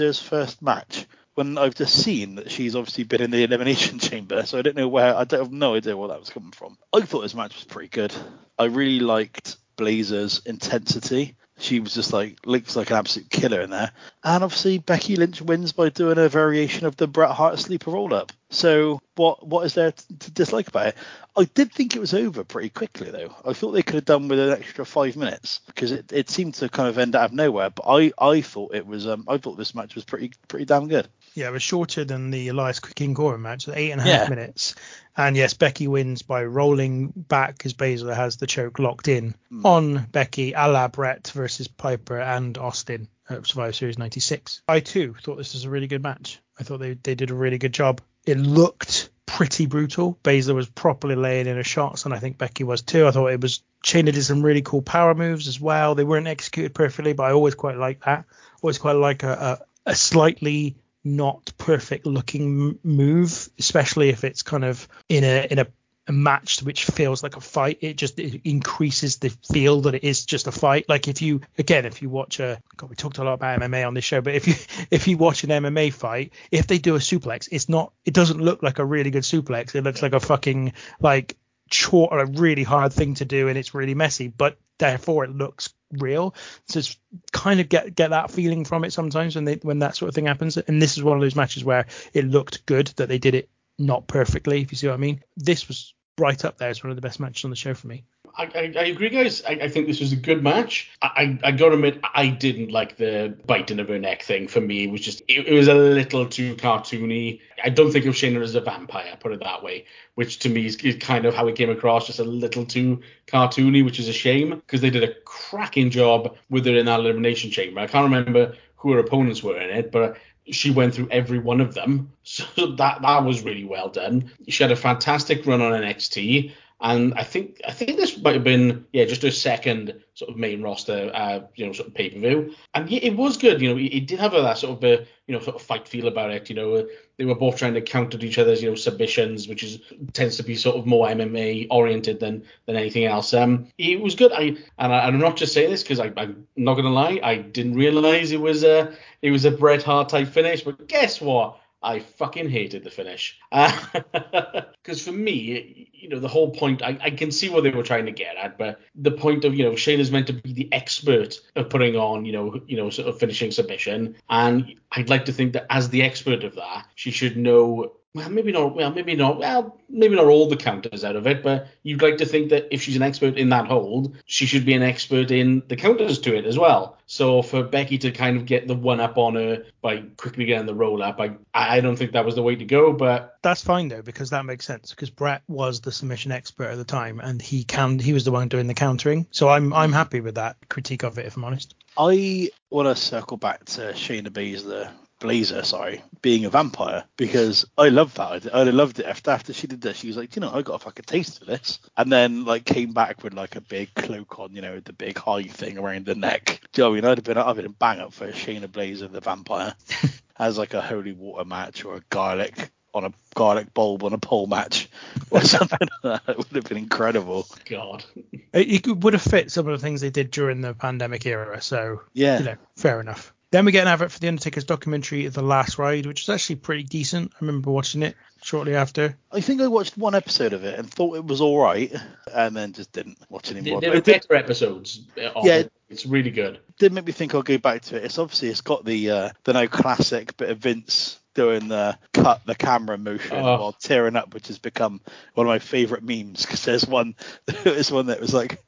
Blazer's first match? When I've just seen that she's obviously been in the elimination <laughs> chamber, so I don't know where I don't have no idea where that was coming from. I thought this match was pretty good. I really liked Blazer's intensity. She was just like looks like an absolute killer in there. And obviously Becky Lynch wins by doing a variation of the Bret Hart sleeper roll up. So what what is there to, to dislike about it? I did think it was over pretty quickly though. I thought they could have done with an extra five minutes because it, it seemed to kind of end out of nowhere. But I, I thought it was um I thought this match was pretty pretty damn good. Yeah, it was shorter than the Elias King Corbin match, so eight and a half Yeah. minutes. And yes, Becky wins by rolling back because Baszler has the choke locked in hmm. on Becky, a la Bret versus Piper and Austin at Survivor Series 96. I too thought this was a really good match. I thought they, they did a really good job. It looked pretty brutal. Baszler was properly laying in her shots, and I think Becky was too. I thought it was Shayna did some really cool power moves as well. They weren't executed perfectly, but I always quite like that. Always quite like a, a, a slightly not perfect looking move, especially if it's kind of in a in a, match which feels like a fight. It just it increases the feel that it is just a fight. Like if you again, if you watch a God, we talked a lot about MMA on this show, but if you <laughs> if you watch an MMA fight, if they do a suplex, it's not it doesn't look like a really good suplex. It looks like a fucking like chore or a really hard thing to do and it's really messy but therefore it looks real. So it's kind of get get that feeling from it sometimes when they when that sort of thing happens. And this is one of those matches where it looked good that they did it not perfectly, if you see what I mean. This was right up there as one of the best matches on the show for me. I, I, I agree, guys. I, I think this was a good match. I, I, I got to admit, I didn't like the biting of her neck thing. For me, it was just, it, it was a little too cartoony. I don't think of Shayna as a vampire, put it that way, which to me is, is kind of how it came across, just a little too cartoony, which is a shame because they did a cracking job with her in that elimination chamber. I can't remember who her opponents were in it, but she went through every one of them. <laughs> So that that was really well done. She had a fantastic run on NXT. And I think I think this might have been yeah just a second sort of main roster uh, you know sort of pay per view and yeah, it was good you know it, it did have a, that sort of a, you know sort of fight feel about it you know. They were both trying to counter each other's you know submissions which is tends to be sort of more MMA oriented than than anything else. Um it was good. I and I, I'm not just saying this because I'm not gonna lie I didn't realize it was a it was a Bret Hart type finish but guess what I fucking hated the finish. Uh, <laughs> because for me, you know, the whole point, I, I can see what they were trying to get at, but the point of, you know, Shayna's meant to be the expert of putting on, you know, you know, sort of finishing submission. And I'd like to think that as the expert of that, she should know well, maybe not. Well, maybe not. Well, maybe not all the counters out of it, but you'd like to think that if she's an expert in that hold, she should be an expert in the counters to it as well. So for Becky to kind of get the one up on her by quickly getting the roll up, I I don't think that was the way to go. But That's fine though because that makes sense because Bret was the submission expert at the time and he can he was the one doing the countering. So I'm I'm happy with that critique of it if I'm honest. I want to circle back to Shayna Baszler, Blazer, sorry, being a vampire because I love that. I, I loved it after after she did this. She was like, you know, I got a fucking taste for this, and then like came back with like a big cloak on, you know, the big high thing around the neck. Do you know what I mean? I'd have been I'd have been bang up for Shayna Blazer, the vampire, <laughs> as like a holy water match or a garlic on a garlic bulb on a pole match or <laughs> something like that. It would have been incredible. God, It, it would have fit some of the things they did during the pandemic era. So Yeah. you know, fair enough. Then we get an advert for the Undertaker's documentary, The Last Ride, which is actually pretty decent. I remember watching it shortly after. I think I watched one episode of it and thought it was all right, and then just didn't watch there, anymore. there But are it did, better episodes. Of Yeah. it. it's really good. did make me think I'll go back to it. It's obviously it's got the uh, the now classic bit of Vince doing the cut the camera motion Oh. while tearing up, which has become one of my favourite memes. Because there's one <laughs> there's one that was like,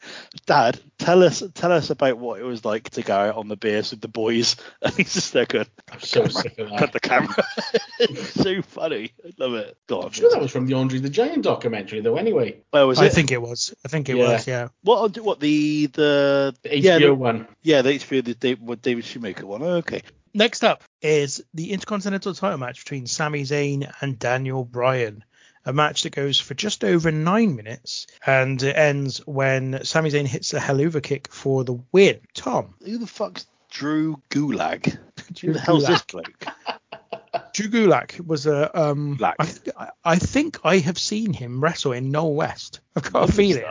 Dad, tell us tell us about what it was like to go out on the beers with the boys, <laughs> and he's just there going, I'm so sick of cut the camera. <laughs> so funny. I love it. God, I'm sure that was from the Andre the Giant documentary, though. Anyway, Where was I it? think it was. I think it Yeah. was. Yeah. What what the the, the HBO yeah the, one. yeah the HBO the David, what David Shoemaker one. Oh, okay. Next up is the Intercontinental title match between Sami Zayn and Daniel Bryan. A match that goes for just over nine minutes and it ends when Sami Zayn hits a Helluva kick for the win. Tom, Who the fuck's Drew Gulak? <laughs> Who Drew the hell's this Gulak. bloke? <laughs> Drew Gulak was a um. I, th- I think I have seen him wrestle in Noel West. I've got a feeling.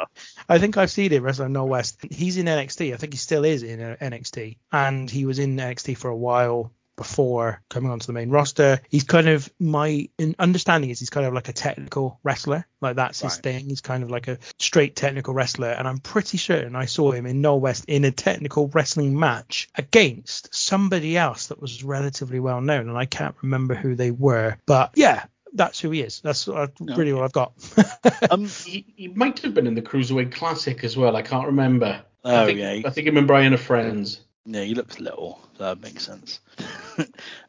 I think I've seen him wrestle in Noel West. He's in NXT. I think he still is in NXT, and he was in NXT for a while before coming onto the main roster. He's kind of my understanding is he's kind of like a technical wrestler. Like that's his thing. He's kind of like a straight technical wrestler, and I'm pretty certain I saw him in Noel West in a technical wrestling match against somebody else that was relatively well known, and I can't remember who they were. But yeah, that's who he is. That's uh, really all I've got. <laughs> Um, He, he might have been in the Cruiserweight Classic as well. I can't remember. I Oh, think, yeah. I think him and Bryan are friends. Yeah, he looks little. That makes sense. <laughs>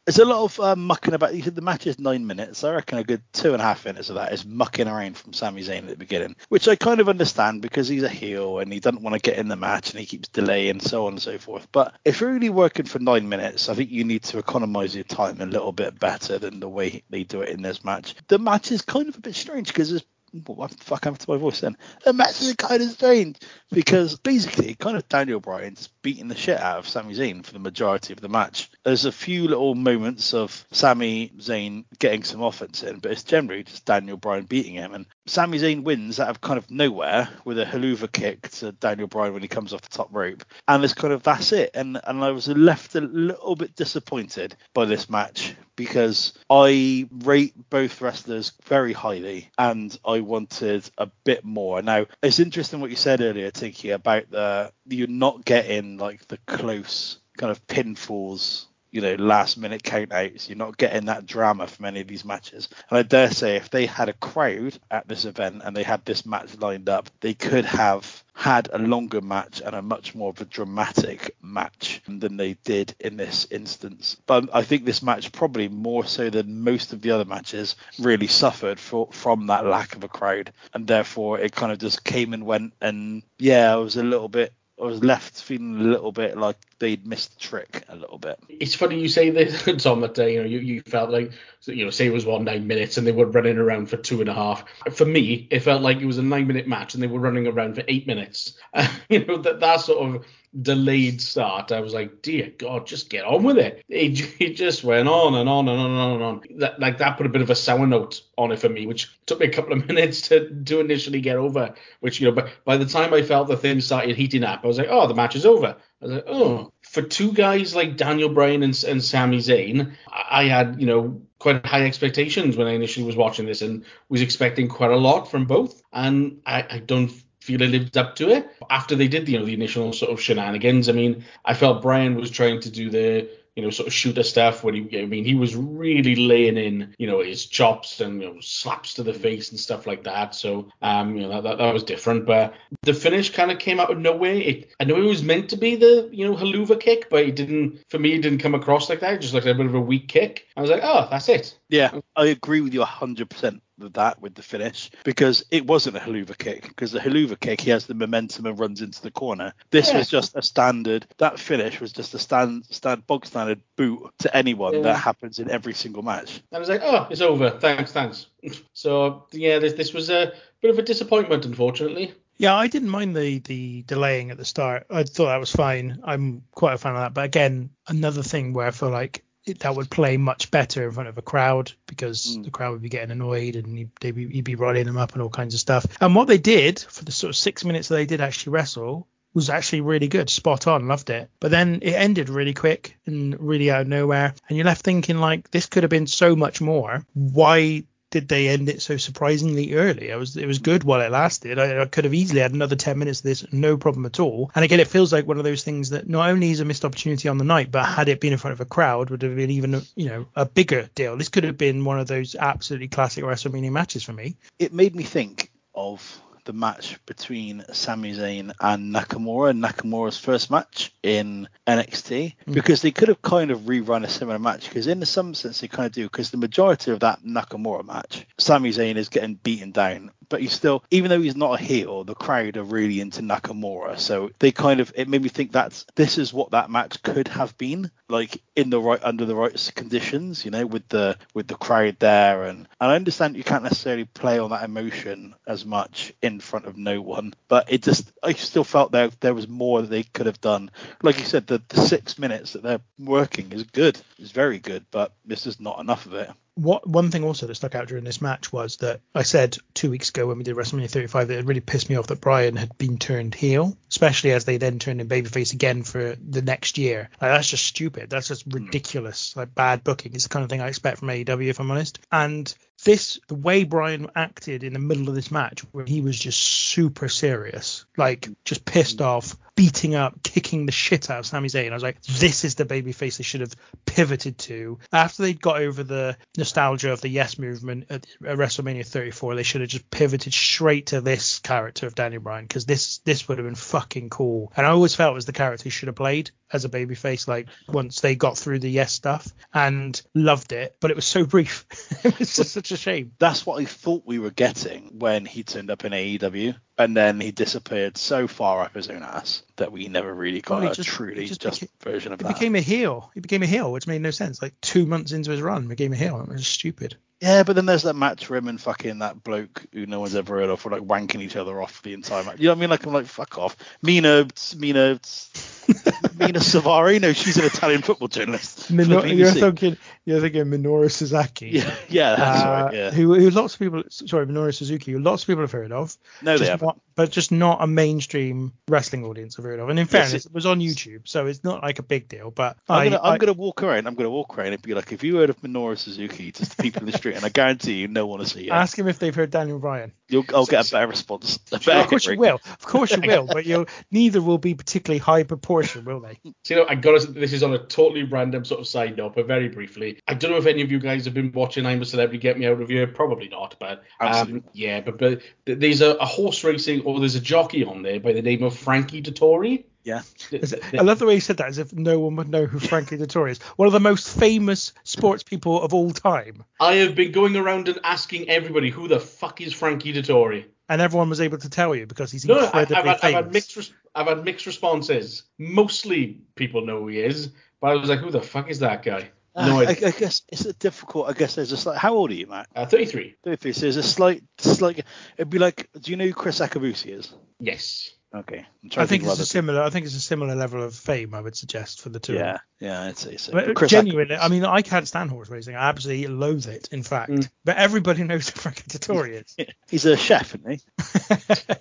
There's a lot of um, mucking about. You said the match is nine minutes. I reckon a good two and a half minutes of that is mucking around from Sami Zayn at the beginning, which I kind of understand because he's a heel and he doesn't want to get in the match and he keeps delaying so on and so forth. But if you're really working for nine minutes, I think you need to economize your time a little bit better than the way they do it in this match. The match is kind of a bit strange because there's what the fuck happened to my voice then? The match is kind of strange because basically, kind of Daniel Bryan just beating the shit out of Sami Zayn for the majority of the match. There's a few little moments of Sami Zayn getting some offense in, but it's generally just Daniel Bryan beating him. And Sami Zayn wins out of kind of nowhere with a helluva kick to Daniel Bryan when he comes off the top rope, and it's kind of that's it. And and I was left a little bit disappointed by this match because I rate both wrestlers very highly and I wanted a bit more. Now, it's interesting what you said earlier, Tinky, about the you're not getting like the close kind of pinfalls you know, last minute countouts. You're not getting that drama from any of these matches. And I dare say, if they had a crowd at this event and they had this match lined up, they could have had a longer match and a much more of a dramatic match than they did in this instance. But I think this match probably more so than most of the other matches really suffered for, from that lack of a crowd, and therefore it kind of just came and went. And yeah, I was a little bit. I was left feeling a little bit like they'd missed the trick a little bit. It's funny you say this, <laughs> Tom, that uh, you know you, you felt like you know say it was one nine minutes and they were running around for two and a half. For me, it felt like it was a nine minute match and they were running around for eight minutes. Uh, <laughs> you know that that sort of delayed start. I was like, dear God, just get on with it. It, <laughs> it just went on and on and on and on and on. That like that put a bit of a sour note on it for me, which took me a couple of minutes to to initially get over. Which you know, but by the time I felt the thing started heating up, I was like, oh, the match is over. I was like, oh, for two guys like Daniel Bryan and, and Sami Zayn, I had, you know, quite high expectations when I initially was watching this and was expecting quite a lot from both. And I, I don't feel it lived up to it. After they did, you know, the initial sort of shenanigans, I mean, I felt Bryan was trying to do the you know, sort of shooter stuff when he, I mean, he was really laying in, you know, his chops and, you know, slaps to the face and stuff like that. So, um, you know, that, that, that was different. But the finish kind of came out of nowhere. It, I know it was meant to be the, you know, helluva kick, but it didn't, for me, it didn't come across like that. It just like a bit of a weak kick. I was like, oh, that's it. Yeah, I agree with you 100% with that with the finish because it wasn't a helluva kick because the helluva kick he has the momentum and runs into the corner. This Yeah. was just a standard. That finish was just a stand stand bog standard boot to anyone Yeah. that happens in every single match. I was like, oh, it's over. Thanks, thanks. <laughs> So, yeah, this, this was a bit of a disappointment, unfortunately. Yeah, I didn't mind the the delaying at the start. I thought that was fine. I'm quite a fan of that. But again, another thing where I feel like it, that would play much better in front of a crowd because mm. the crowd would be getting annoyed and he'd, they'd be, he'd be them up and all kinds of stuff. And what they did for the sort of six minutes that they did actually wrestle was actually really good, spot on, loved it. But then it ended really quick and really out of nowhere, and you're left thinking like this could have been so much more. Why did they end it so surprisingly early? It was it was good while it lasted. I, I could have easily had another ten minutes of this, no problem at all. And again, it feels like one of those things that not only is a missed opportunity on the night, but had it been in front of a crowd, would have been even you know a bigger deal. This could have been one of those absolutely classic WrestleMania matches for me. It made me think of the match between Sami Zayn and Nakamura, Nakamura's first match in NXT, mm. because they could have kind of rerun a similar match. Because in some sense they kind of do, because the majority of that Nakamura match, Sami Zayn is getting beaten down, but he's still, even though he's not a heel, the crowd are really into Nakamura. So they kind of, it made me think that's this is what that match could have been like in the right under the right conditions, you know, with the with the crowd there, and, and I understand you can't necessarily play on that emotion as much in front of no one, but it just I still felt there there was more that they could have done. Like you said, the, the six minutes that they're working is good, is very good, but this is not enough of it. What one thing also that stuck out during this match was that I said two weeks ago when we did WrestleMania 35 that it really pissed me off that Bryan had been turned heel, especially as they then turned him babyface again for the next year. Like, that's just stupid. That's just hmm. ridiculous. Like bad booking. It's the kind of thing I expect from AEW if I'm honest. And this the way Bryan acted in the middle of this match where he was just super serious, like just pissed mm. off, beating up, kicking the shit out of Sami Zayn. I was like, this is the babyface they should have pivoted to. After they'd got over the nostalgia of the Yes movement at, at WrestleMania 34, they should have just pivoted straight to this character of Daniel Bryan because this this would have been fucking cool. And I always felt it was the character he should have played as a babyface, like once they got through the Yes stuff, and loved it. But it was so brief. <laughs> it was just such a shame. That's what I thought we were getting when he turned up in AEW, and then he disappeared so far up his own ass that we never really got Well, he a just- truly just just, beca- version of He that. became a heel. He became a heel, which made no sense. Like two months into his run, became a heel. It was stupid. Yeah, but then there's that match where him and fucking that bloke who no one's ever heard of were like wanking each other off the entire match. You know what I mean? Like I'm like, fuck off. Mina, Mina. <laughs> Mina Savari? No, she's an Italian football journalist. for Minor, you're thinking you're thinking Minoru Suzuki. Yeah, <laughs> yeah, that's uh, right. Yeah. Who, who lots of people, sorry, Minoru Suzuki, who lots of people have heard of. No, they haven't. not, but just not a mainstream wrestling audience have heard of. And in fairness, it- it was on YouTube, so it's not like a big deal. But I'm gonna, walk around. I'm gonna walk around and be like, if you heard of Minoru Suzuki, just the people in the street, and I guarantee you, no one will see you. ask him if they've heard Daniel Bryan. You'll, I'll get a better response. A better of course you will. Of course you <laughs> will. But you neither will be particularly high proportion, will they? So, you know, I got to, this is on a totally random sort of side note, but very briefly. I don't know if any of you guys have been watching I'm a Celebrity Get Me Out of Here. Probably not, but um, yeah, but, but th- there's a, a horse racing or there's a jockey on there by the name of Frankie Dettori. Yeah. Th- Is it- th- I love the way you said that, as if no one would know who Frankie Dettori is. One of the most famous sports people of all time, I have been going around and asking everybody who the fuck is Frankie Dettori. and everyone was able to tell you because he's No, no, I- I've, incredibly had, I've had mixed res- I've had mixed responses. Mostly people know who he is, but I was like, who the fuck is that guy? No Uh, I, idea. I guess it's a difficult. I guess there's a slight. How old are you, Matt? Uh, 33. 33. So there's a slight, slight. It'd be like, do you know who Kriss Akabusi is? Yes. Okay. I'm trying I think of it's a other similar. I think it's a similar level of fame. I would suggest for the two. people. of them. Yeah, yeah, I'd say so. But But Kriss genuinely, Akabusi- I mean, I can't stand horse racing. I absolutely loathe it, in fact. Mm. But everybody <laughs> knows who Frankie Dettori is. <laughs> he's a chef, isn't he?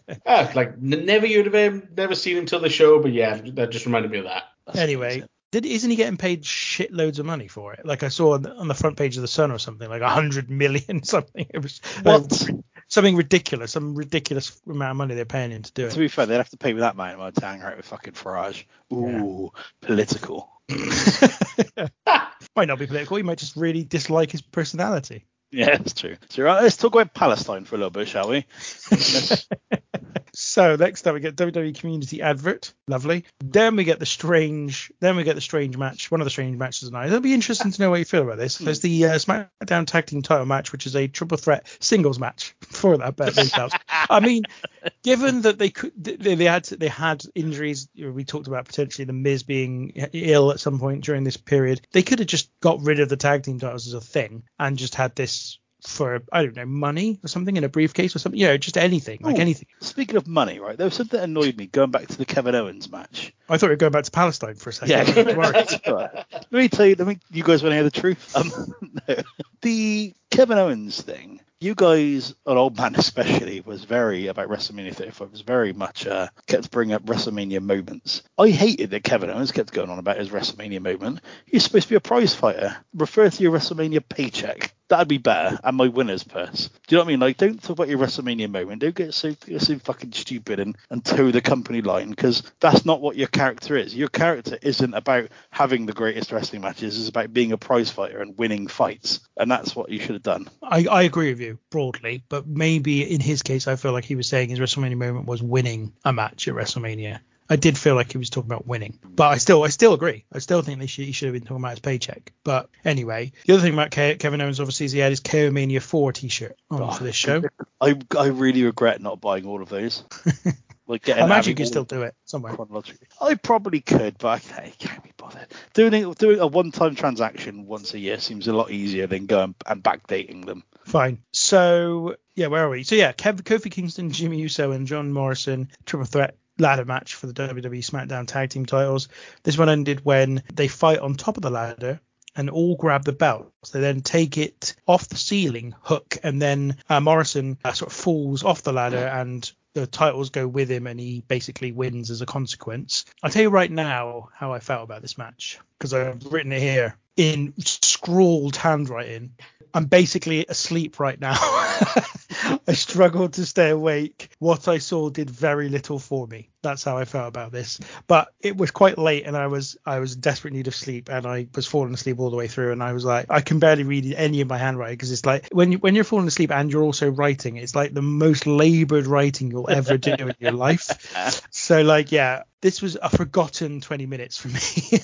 <laughs> Ah, like n- never you'd have never seen him till the show, but yeah, that just reminded me of that. That's anyway, did, isn't he getting paid shitloads of money for it? Like I saw on the, on the front page of the Sun or something, like a hundred million something. It was What? Something ridiculous, some ridiculous amount of money they're paying him to do it. To be fair, they'd have to pay me that amount money to hang out with fucking Farage. Ooh, political. <laughs> <laughs> might not be political. He might just really dislike his personality. Yeah, that's true. So right, let's talk about Palestine for a little bit, shall we? <laughs> So next up we get WWE Community Advert, lovely. Then we get the strange, then we get the strange match, one of the strange matches tonight. It'll be interesting to know what you feel about this. There's the uh, SmackDown Tag Team Title match, which is a triple threat singles match <laughs> for that themselves. I mean, given that they could, they, they had they had injuries. We talked about potentially the Miz being ill at some point during this period. They could have just got rid of the tag team titles as a thing and just had this for I don't know money or something in a briefcase or something. You know, just anything like anything. Speaking of money, right? There was something that annoyed me going back to the Kevin Owens match. I thought we were going back to Palestine for a second. Yeah. <laughs> Don't worry. <laughs> Right. Let me tell you. Let me. You guys want to hear the truth? Um, <laughs> no. The Kevin Owens thing. You guys, an old man especially, was very about WrestleMania 35. Was very much uh, kept bringing up WrestleMania moments. I hated that Kevin Owens kept going on about his WrestleMania moment. You're supposed to be a prize fighter. Refer to your WrestleMania paycheck. That'd be better. And my winner's purse. Do you know what I mean? Like, don't talk about your WrestleMania moment. Don't get so get so fucking stupid and, and toe the company line because that's not what your character is. Your character isn't about having the greatest wrestling matches. It's about being a prize fighter and winning fights. And that's what you should have done. I, I agree with you broadly, but maybe in his case, I feel like he was saying his WrestleMania moment was winning a match at WrestleMania. I did feel like he was talking about winning, but I still, I still agree. I still think they should, he should have been talking about his paycheck. But anyway, the other thing about Ke- Kevin Owens obviously is he had his KO Mania 4 T-shirt on oh, for this show. <laughs> I I really regret not buying all of those. <laughs> Like I imagine you can still do it somewhere. chronologically. I probably could, but I can't, can't be bothered. Doing it, doing a one-time transaction once a year seems a lot easier than going and backdating them. Fine. So yeah, where are we? So yeah, Kev, Kofi Kingston, Jimmy Uso, and John Morrison triple threat ladder match for the WWE SmackDown Tag Team titles. This one ended when they fight on top of the ladder and all grab the belts. They then take it off the ceiling hook, and then uh, Morrison uh, sort of falls off the ladder and. The titles go with him, and he basically wins as a consequence. I'll tell you right now how I felt about this match because I've written it here in scrawled handwriting. I'm basically asleep right now. <laughs> <laughs> I struggled to stay awake. What I saw did very little for me. That's how I felt about this. But it was quite late and I was I was in desperate need of sleep and I was falling asleep all the way through and I was like I can barely read any of my handwriting because it's like when you when you're falling asleep and you're also writing, it's like the most labored writing you'll ever do in your life. <laughs> So like yeah, this was a forgotten 20 minutes for me.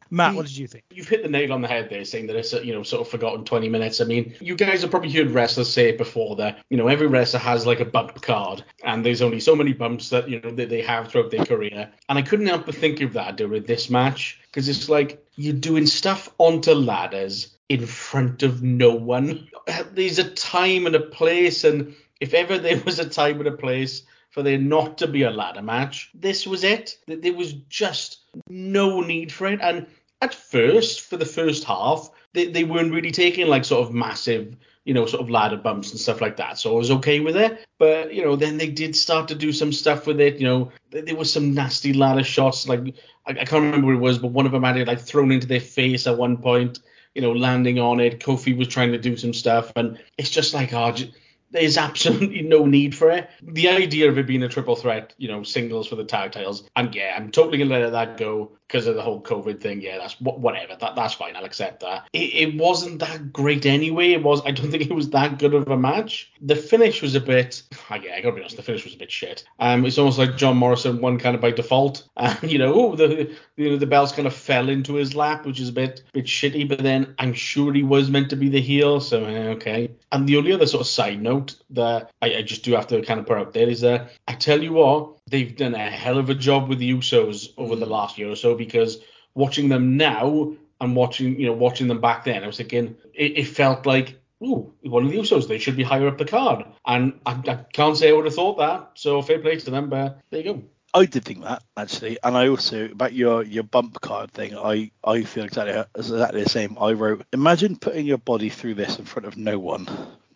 <laughs> Matt, what did you think? You've hit the nail on the head there, saying that it's a, you know sort of forgotten 20 minutes. I mean, you guys have probably heard wrestlers say it before that you know every wrestler has like a bump card, and there's only so many bumps that you know that they have throughout their career. And I couldn't help but think of that during this match because it's like you're doing stuff onto ladders in front of no one. <laughs> There's a time and a place, and if ever there was a time and a place for there not to be a ladder match. This was it. There was just no need for it. And at first, for the first half, they, they weren't really taking like sort of massive, you know, sort of ladder bumps and stuff like that. So I was okay with it. But, you know, then they did start to do some stuff with it. You know, there, was some nasty ladder shots. Like, I, I can't remember what it was, but one of them had it like thrown into their face at one point, you know, landing on it. Kofi was trying to do some stuff. And it's just like, oh, j- there's absolutely no need for it. The idea of it being a triple threat, you know, singles for the tag titles, and yeah, I'm totally gonna let that go because of the whole COVID thing. Yeah, that's whatever. That that's fine. I'll accept that. It, it wasn't that great anyway. It was. I don't think it was that good of a match. The finish was a bit. Oh, yeah, I gotta be honest. The finish was a bit shit. Um, it's almost like John Morrison won kind of by default. <laughs> And you know, the you know the belts kind of fell into his lap, which is a bit bit shitty. But then I'm sure he was meant to be the heel, so eh, okay. And the only other sort of side note that I, I just do have to kind of put out there is that I tell you what, they've done a hell of a job with the Usos over the mm. last year or so because watching them now and watching you know watching them back then, I was thinking it, it felt like. Ooh, one of the Usos, they should be higher up the card. And I, I can't say I would have thought that, so fair play to them, but there you go. I did think that actually, and I also about your your bump card thing. I I feel exactly exactly the same. I wrote, imagine putting your body through this in front of no one.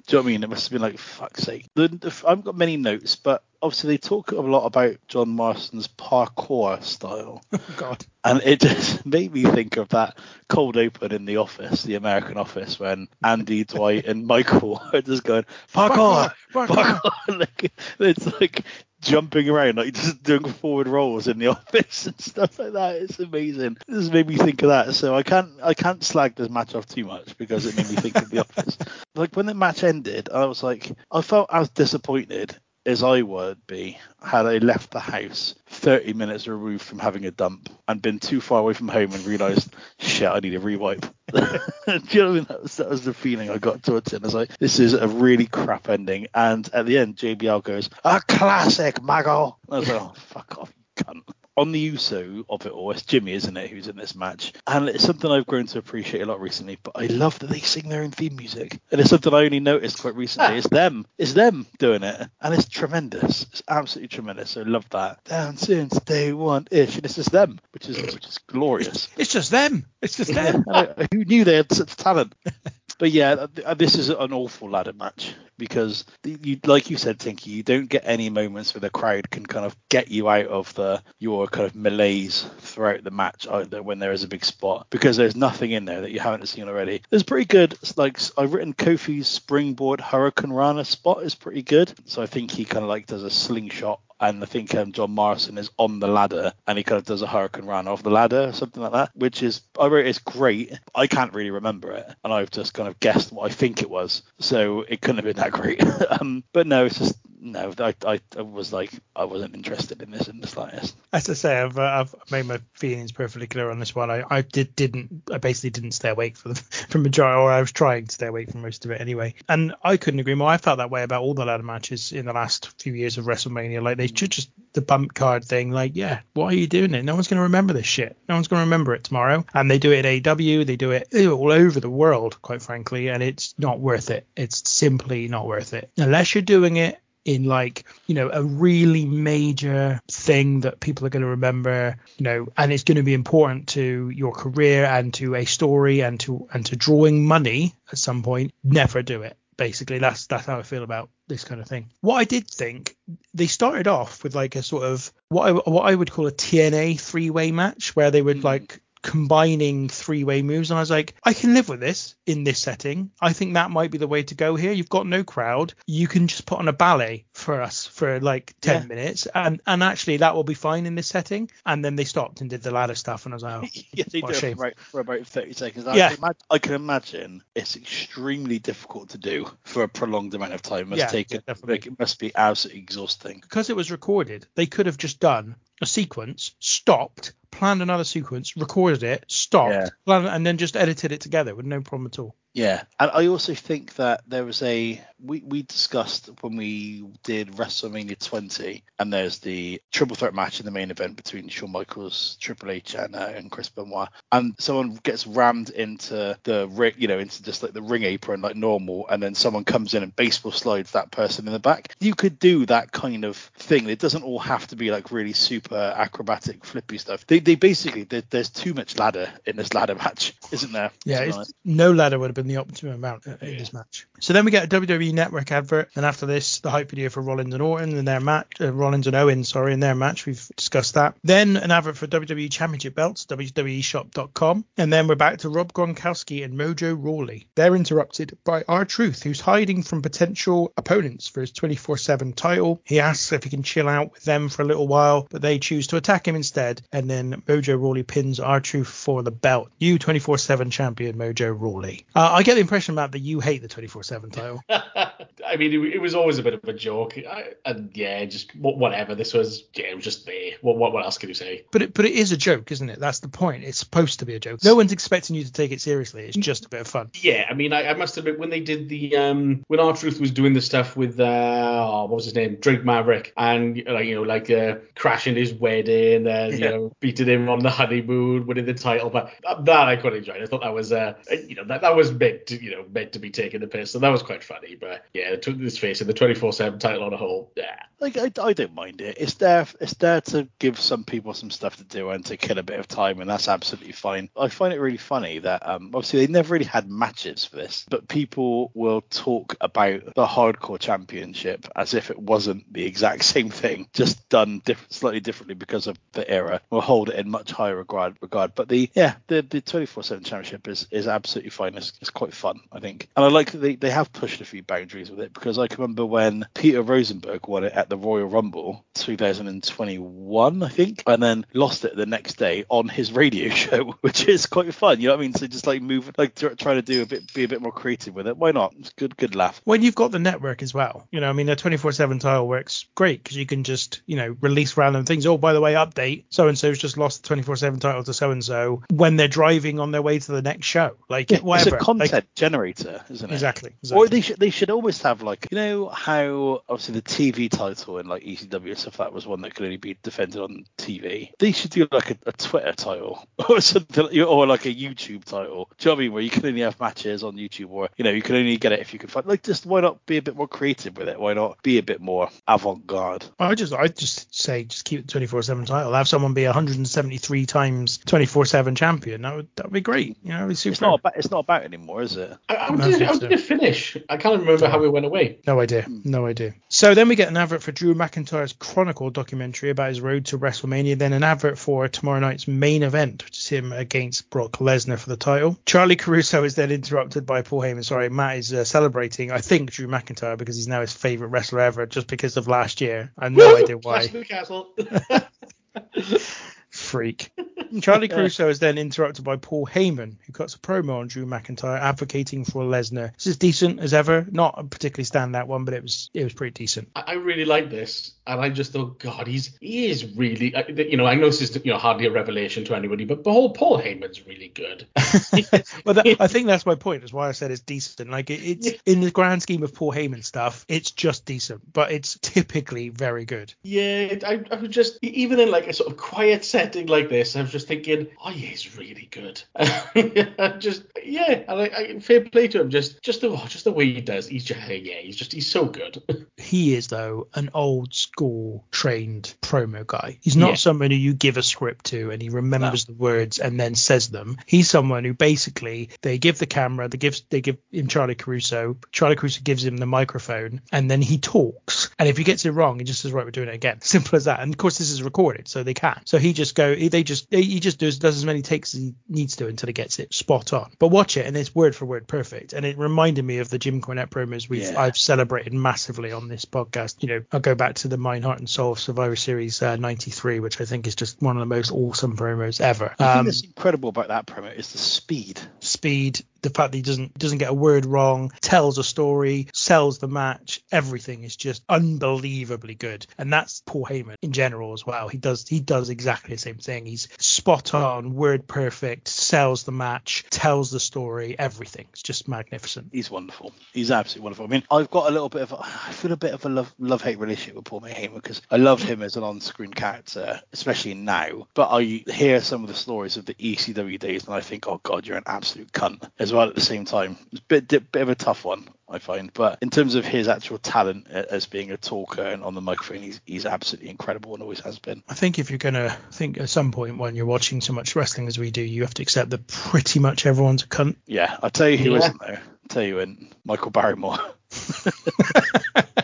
Do you know what I mean? It must have been like fuck's sake. The, the, I haven't got many notes, but obviously they talk a lot about John Morrison's parkour style. <laughs> Oh, God. And it just <laughs> made me think of that cold open in the office, the American office, when Andy, Dwight, and Michael <laughs> are just going parkour, Parkour, parkour. like, it's like jumping around, like <laughs> just doing forward rolls in the <laughs> office and stuff like that. It's amazing. This made me think of that. So I can't, I can't slag this match off too much because it made me think of the <laughs> office. Like when the match ended, I was like, I felt as disappointed as I would be had I left the house 30 minutes removed from having a dump and been too far away from home and realised, shit, I need a rewipe. <laughs> You know what I mean? That was, that was the feeling I got towards it. I was like, this is a really crap ending. And at the end, JBL goes, a classic, Mago. I was like, oh, fuck off, you cunt. On the Uso of it all, it's Jimmy, isn't it, who's in this match? And it's something I've grown to appreciate a lot recently. But I love that they sing their own theme music, and it's something I only noticed quite recently. It's them, it's them doing it, and it's tremendous. It's absolutely tremendous. So I love that. Down since day one ish, and it's just them, which is which is glorious. It's just them. It's just them. <laughs> I- who knew they had such talent? <laughs> But yeah, uh, uh, this is an awful ladder match because you, like you said, Tinky, you don't get any moments where the crowd can kind of get you out of the your kind of malaise throughout the match uh, either when there is a big spot because there's nothing in there that you haven't seen already. There's pretty good like I've written Kofi's springboard hurricanrana spot is pretty good, so I think he kind of like does a slingshot and I think um, John Morrison is on the ladder and he kind of does a hurricanrana off the ladder something like that, which is I wrote it's great. I can't really remember it, and I've just kind of guessed what I think it was, so it couldn't have been that great. <laughs> um, but no, it's just no. I, I was like I wasn't interested in this in the slightest. As I say, I've, uh, I've made my feelings perfectly clear on this one. I, I did didn't I basically didn't stay awake for the <laughs> for majority, or I was trying to stay awake for most of it anyway. And I couldn't agree more. I felt that way about all the ladder matches in the last few years of WrestleMania. Like they should just the bump card thing. Like yeah, why are you doing it? No one's going to remember this shit. No one's going to remember it tomorrow. And they do it at AEW. They do it all over the world, quite frankly, and it's not worth it. It's simply not worth it unless you're doing it in like you know a really major thing that people are going to remember you know and it's going to be important to your career and to a story and to and to drawing money at some point never do it. Basically that's that's how i feel about this kind of thing. What i did think they started off with like a sort of what i what i would call a tna three way match where they would mm. like combining three way moves. And I was like, I can live with this in this setting. I think that might be the way to go here. You've got no crowd. You can just put on a ballet for us for like 10 Yeah. minutes. And, and actually, that will be fine in this setting. And then they stopped and did the ladder stuff. And I was like, <laughs> oh, yeah, they what do it for about, for about 30 seconds. I, Yeah. can imagine, I can imagine it's extremely difficult to do for a prolonged amount of time. It must Yeah, take yeah, like, it must be absolutely exhausting. because it was recorded, they could have just done a sequence, stopped, planned another sequence, recorded it, stopped, Yeah. planned, and then just edited it together with no problem at all. Yeah, and I also think that there was a we we discussed when we did WrestleMania 20, and there's the triple threat match in the main event between Shawn Michaels, Triple H, and uh, and Chris Benoit, and someone gets rammed into the ring, you know, into just like the ring apron like normal, and then someone comes in and baseball slides that person in the back. You could do that kind of thing. It doesn't all have to be like really super acrobatic, flippy stuff. They they basically there, there's too much ladder in this ladder match, isn't there? Yeah, no ladder would have been the optimum amount in this match. So then we get a WWE Network advert, and after this, the hype video for Rollins and Orton and their match, uh, Rollins and Owens, sorry, in their match. We've discussed that. Then an advert for WWE Championship belts, WWEshop.com, and then we're back to Rob Gronkowski and Mojo Rawley. They're interrupted by R Truth, who's hiding from potential opponents for his 24/7 title. He asks if he can chill out with them for a little while, but they choose to attack him instead, and then Mojo Rawley pins R Truth for the belt. You 24/7 champion Mojo Rawley. Uh, I get the impression, Matt, that you hate the 24/7 title. <laughs> I mean, it, it was always a bit of a joke, I, and yeah, just whatever. This was, yeah, it was just there. What, what, what else can you say? But it, but it is a joke, isn't it? That's the point. It's supposed to be a joke. No one's expecting you to take it seriously. It's just a bit of fun. Yeah, I mean, I, I must admit when they did the um when R Truth was doing the stuff with uh oh, what was his name Drake Maverick and like you know like uh, crashing his wedding and you Yeah. know beating him on the honeymoon winning the title, but that I quite enjoyed. I thought that was uh you know that that was meant to you know meant to be taking the piss, so that was quite funny. But yeah, this face it, the 24/7 title on a whole, yeah. Like I, I don't mind it. It's there. It's there to give some people some stuff to do and to kill a bit of time, and that's absolutely fine. I find it really funny that um, obviously they never really had matches for this, but people will talk about the Hardcore Championship as if it wasn't the exact <laughs> same thing, just done diff- slightly differently because of the era. We'll hold in much higher regard. Regard, but the yeah, the the 24/7 Championship is is absolutely fine. It's, it's quite fun, I think, and I like that they they have pushed a few boundaries with it because I can remember when Peter Rosenberg won it at the Royal Rumble 2021, I think, and then lost it the next day on his radio <laughs> show, which is quite fun. You know what I mean? So just like move, like tr- trying to do a bit, be a bit more creative with it. Why not? It's good, good laugh. When you've got the network as well, you know, I mean, a 24/7 title works great because you can just, you know, release random things. Oh, by the way, update: so and so's just lost the 24/7 title to so and so when they're driving on their way to the next show. Like Yeah, whatever. It's a content Like, generator, isn't it? exactly. Or they should they should always have like you know how obviously the TV title in like ECW stuff that was one that could only be defended on TV. They should do like a, a Twitter title <laughs> or something like- or like a YouTube title. Do you know what I mean? Where you can only have matches on YouTube or you know you can only get it if you can find like just why not be a bit more creative with it? Why not be a bit more avant garde? I just, I just say, just keep the 24/7 title. Have someone be 173 times 24/7 champion. That would, that would be great. You know, it'd be super. It's not about it's not about anymore, is it? I, how, No, did, how think did it finish? I can't remember how we went away. No idea. No idea. So then we get an advert for Drew McIntyre's Chronicle documentary about his road to WrestleMania. Then an advert for tomorrow night's main event, which is him against Brock Lesnar for the title. Charly Caruso is then interrupted by Paul Heyman. Sorry, Matt is uh, celebrating, I think, Drew McIntyre because he's now his favorite wrestler ever, just because of last year. I have no idea Clash why. <laughs> <laughs> of the Castle. Freak. <laughs> Charly Caruso is then interrupted by Paul Heyman, who cuts a promo on Drew McIntyre advocating for Lesnar. This is decent as ever, not a particularly standout one, but it was it was pretty decent. I I really like this, and I just thought, God, he's he is really, I- you know, I know this is you know hardly a revelation to anybody, but Paul Paul Heyman's really good. <laughs> well, that, I think that's my point. Is why I said it's decent. Like it, it's in the grand scheme of Paul Heyman stuff, it's just decent, but it's typically very good. Yeah, it- I, I was just even in like a sort of quiet setting like this, I was just thinking, oh yeah, he's really good. <laughs> just yeah, and I, I, fair play to him. Just just the oh, just the way he does. He's just yeah, he's just he's so good. <laughs> He is though an old school trained promo guy. He's not Yeah. someone who you give a script to and he remembers the words and then says them. He's someone who basically they give the camera, they give they give him Charly Caruso. Charly Caruso gives him the microphone and then he talks. And if he gets it wrong, he just says, "Right, we're doing it again." <laughs> Simple as that. And of course, this is recorded, so they can. So he just go. They just he just does does as many takes as he needs to until he gets it spot on. But watch it, and it's word for word perfect. And it reminded me of the Jim Cornette promos we've Yeah. I've celebrated massively on this podcast. You know, I'll go back to the Mind, Heart, and Soul of Survivor Series uh, '93, which I think is just one of the most awesome promos ever. The thing Um, that's incredible about that promo is the speed. speed, the fact that he doesn't doesn't get a word wrong, tells a story, sells the match, everything is just unbelievably good. And that's Paul Heyman in general as well. He does he does exactly the same thing. He's spot on, word perfect, sells the match, tells the story, everything. It's just magnificent. He's wonderful. He's absolutely wonderful. I mean, I've got a little bit of, a, I feel a bit of a love love hate relationship with Paul Heyman because I love him as an on-screen character, especially now. But I hear some of the stories of the ECW days, and I think, oh god, you're an absolute cunt. As well at the same time, it's a bit bit of a tough one. I find. But in terms of his actual talent uh, as being a talker and on the microphone, he's, he's absolutely incredible and always has been. I think if you're going to think at some point when you're watching so much wrestling as we do, you have to accept that pretty much everyone's a cunt. Yeah, I'll tell you who Yeah. not though. I'll tell you when Michael Barrymore. <laughs> <laughs>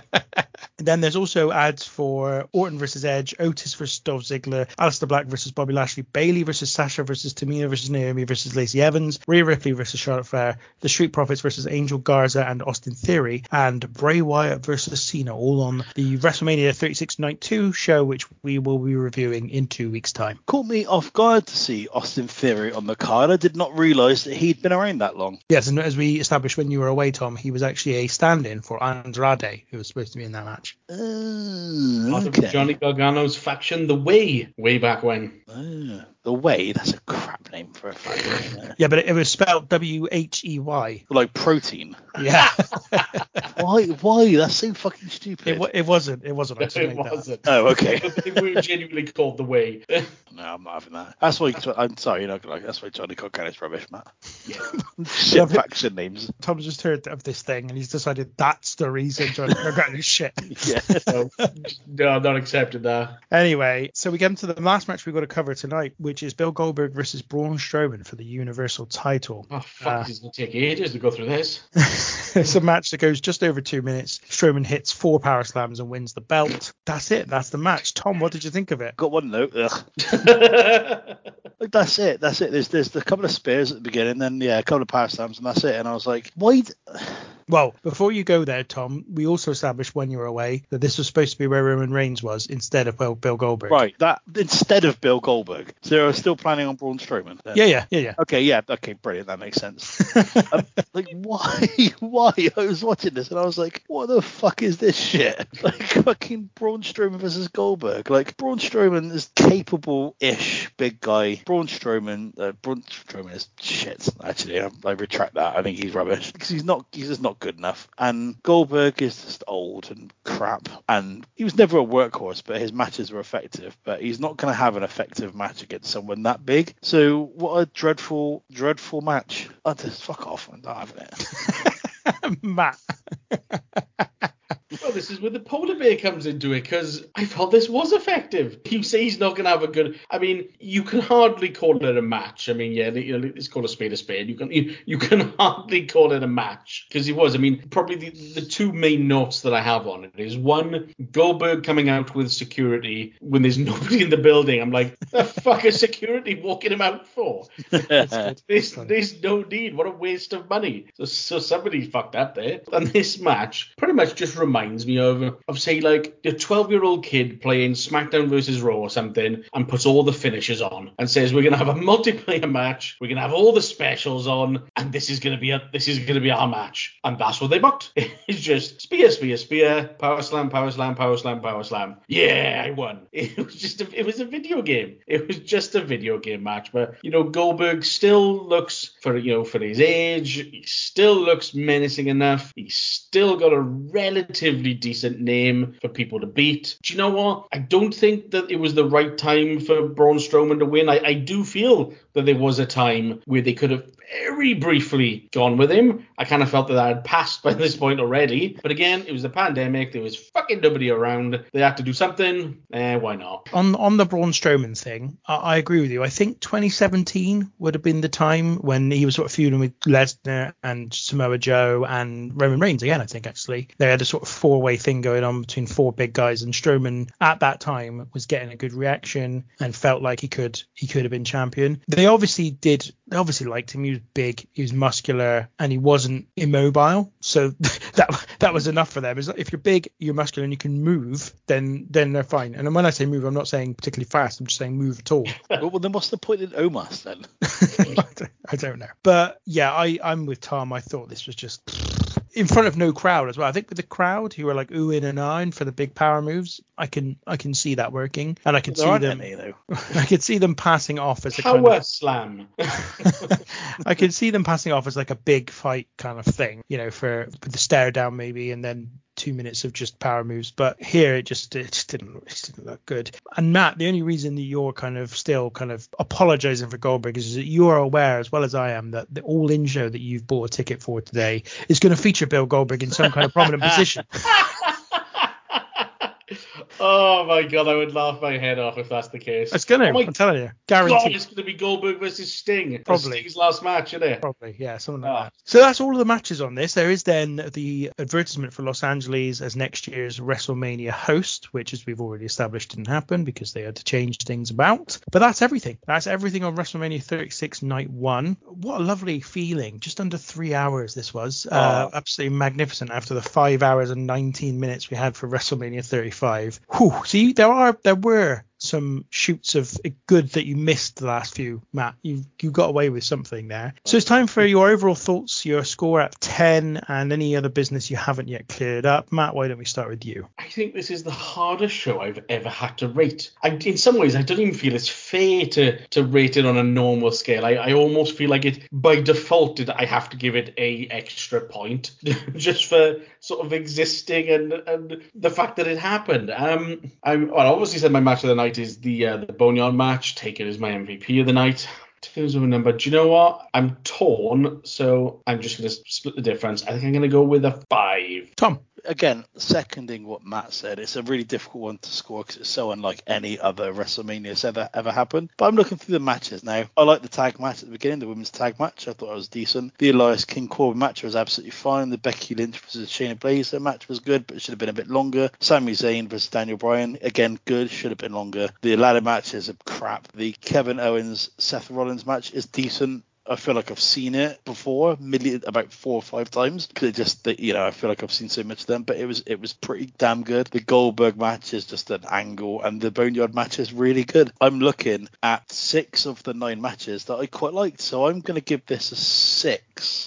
Then there's also ads for Orton versus Edge, Otis versus Dolph Ziggler, Aleister Black versus Bobby Lashley, Bayley versus Sasha versus Tamina versus Naomi versus Lacey Evans, Rhea Ripley versus Charlotte Flair, The Street Profits versus Angel Garza and Austin Theory, and Bray Wyatt versus Cena, all on the WrestleMania 36 Night 2 show, which we will be reviewing in two weeks' time. Caught me off guard to see Austin Theory on the card. I did not realise that he'd been around that long. Yes, and as we established when you were away, Tom, he was actually a stand-in for Andrade, who was supposed to be in that match. Uh, Part of. Johnny Gargano's faction, The Way, way back when. Ah, the way, that's a crap name for a faction. Yeah, but it, it was spelled W-H-E-Y. like protein. Yeah. <laughs> Why? Why? That's so fucking stupid. It, wa- it wasn't. It wasn't. I just <laughs> it made that up. wasn't. oh, okay. <laughs> we were genuinely called The Way. no, I'm not having that. That's why. I'm sorry, you know, like that's why Johnny Gargano's rubbish, Matt. Shit Love faction names. Tom's just heard of this thing and he's decided that's the reason Johnny Gargano's shit. Yeah. <laughs> so, no, I'm not accepting that. Anyway, so we get into the last match we've got to cover tonight, which is Bill Goldberg versus Braun Strowman for the Universal title. Oh, fuck, Uh, this is going to take ages to go through this. <laughs> it's a match that goes just over two minutes. Strowman hits four power slams and wins the belt. That's it. That's the match. Tom, what did you think of it? Got one note. Ugh. <laughs> Like that's it. That's it. There's there's a couple of spears at the beginning, then yeah, a couple of power slams, and that's it. And I was like, why? d- <sighs> Well, before you go there, Tom, we also established when you were away that this was supposed to be where Roman Reigns was instead of Bill, Bill Goldberg. Right, that instead of Bill Goldberg, so they were still planning on Braun Strowman. then? Yeah, yeah, yeah, yeah. Okay, yeah, okay, brilliant. That makes sense. <laughs> um, like, why? <laughs> Why? I was watching this and I was like, what the fuck is this shit? <laughs> Like, fucking Braun Strowman versus Goldberg. Like, Braun Strowman is capable-ish big guy. Braun Strowman, uh, Braun Strowman is shit. Actually, I, I retract that. I think he's rubbish because he's not. He's just not good enough. And Goldberg is just old and crap. And he was never a workhorse, but his matches were effective. But he's not going to have an effective match against someone that big. So what a dreadful, dreadful match. I just fuck off. I'm not having it. Matt. <laughs> Well, this is where the polar bear comes into it because I thought this was effective. You say he's not going to have a good. I mean, you can hardly call it a match. I mean, yeah, you know, let's call a spade a spade. You can you, you can <laughs> hardly call it a match because he was. I mean, probably the, the two main notes that I have on it is one Goldberg coming out with security when there's <laughs> nobody in the building. I'm like, the fuck is security walking him out for? There's, <laughs> there's no need. What a waste of money. So, so somebody fucked up there. And this match pretty much just reminds me of, of say, like a 12 year old kid playing SmackDown versus Raw or something and puts all the finishes on and says, We're to have a multiplayer match. We're to have all the specials on. And this is to be a, this is to be our match. And that's what they booked. <laughs> It's just spear, spear, spear, power slam, power slam, power slam, power slam. Yeah, I won. <laughs> It was just a, it was a video game. It was just a video game match. But you know, Goldberg still looks for you know for his age, he still looks menacing enough. He's still got a relatively decent name for people to beat. Do you know what? I don't think that it was the right time for Braun Strowman to win. I, I do feel that there was a time where they could have very briefly gone with him. I kind of felt that I had passed by <laughs> this point already. But again, it was the pandemic. There was fucking nobody around. They had to do something. Eh, why not? on on the Braun Strowman thing, I, I agree with you. I think 2017 would have been the time when he was sort of feuding with Lesnar and Samoa Joe and Roman Reigns again. I think actually they had a sort of four way thing going on between four big guys, and Strowman at that time was getting a good reaction and felt like he could he could have been champion. They obviously did. They obviously liked him. He was big, he was muscular, and he wasn't immobile. So <laughs> that that was enough for them. Is if you're big, you're muscular, and you can move, then then they're fine. And when I say move, I'm not saying particularly fast. I'm just saying move at all. <laughs> well, then what's the point in Omos then? I <laughs> don't- I don't know. But yeah, I I'm with Tom. I thought this was just in front of no crowd as well. I think with the crowd who are like oohing and ahhing for the big power moves, I can I can see that working, and I can see them. any though. <laughs> I could see them passing off as a kind of slam. <laughs> I could see them passing off as like a big fight kind of thing, you know, for, for the stare down maybe, and then two minutes of just power moves. But here it just it just didn't it just didn't look good. And Matt, the only reason that you're kind of still kind of apologizing for Goldberg is that you are aware as well as I am that the all in show that you've bought a ticket for today is going to feature Bill Goldberg in some kind of prominent position. <laughs> oh my god, I would laugh my head off if that's the case. It's gonna, Oh I'm telling you, god, guaranteed. it's gonna be Goldberg versus Sting. Probably. Sting's last match, isn't it? Probably, yeah, something like Ah. that. So that's all of the matches on this. There is then the advertisement for Los Angeles as next year's WrestleMania host, which, as we've already established, didn't happen because they had to change things about. But that's everything. That's everything on WrestleMania 36 Night One. What a lovely feeling! Just under three hours this was. Uh, Oh. absolutely magnificent. After the five hours and 19 minutes we had for WrestleMania 35. Whew. See, there are there were some shoots of good that you missed the last few, Matt. You you got away with something there. So it's time for your overall thoughts, your score at 10, and any other business you haven't yet cleared up. Matt, why don't we start with you? I think this is the hardest show I've ever had to rate. I, in some ways, I don't even feel it's fair to, to rate it on a normal scale. I, I almost feel like it by default I have to give it a extra point <laughs> just for sort of existing and and the fact that it happened. Um, I well, I obviously said my match of the night is the uh, the Boneyard match. Take it as my MVP of the night. Terms of a number, do you know what? I'm torn, so I'm just gonna split the difference. I think I'm gonna go with a five. Tom. Again, seconding what Matt said, it's a really difficult one to score because it's so unlike any other WrestleMania that's ever ever happened. But I'm looking through the matches now. I like the tag match at the beginning, the women's tag match. I thought it was decent. The Elias King Corbin match was absolutely fine. The Becky Lynch versus Shayna Baszler match was good, but it should have been a bit longer. Sami Zayn versus Daniel Bryan, again good, should have been longer. The ladder match is crap. The Kevin Owens Seth Rollins match is decent. I feel like I've seen it before, million about four or five times because just, you know, I feel like I've seen so much of them. But it was it was pretty damn good. The Goldberg match is just an angle, and the Boneyard match is really good. I'm looking at six of the nine matches that I quite liked, so I'm to give this a six.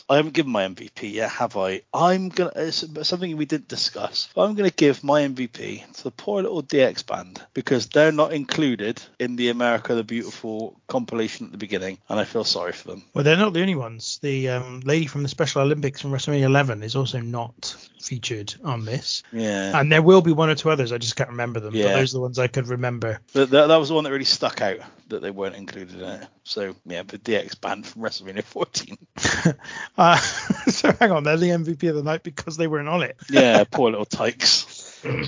I haven't given my MVP yet, have I? I'm gonna it's something we didn't discuss. I'm to give my MVP to the poor little DX band because they're not included in the America the Beautiful compilation at the beginning, and I feel sorry for them. Well, they're not the only ones. The um, lady from the Special Olympics from WrestleMania 11 is also not featured on this. Yeah. And there will be one or two others. I just can't remember them. But Yeah. those are the ones I could remember. That, that, that was the one that really stuck out that they weren't included in it. So yeah, the DX band from WrestleMania 14. <laughs> Uh, <laughs> so hang on, they're the MVP of the night because they weren't on it. Yeah, <laughs> poor little tykes.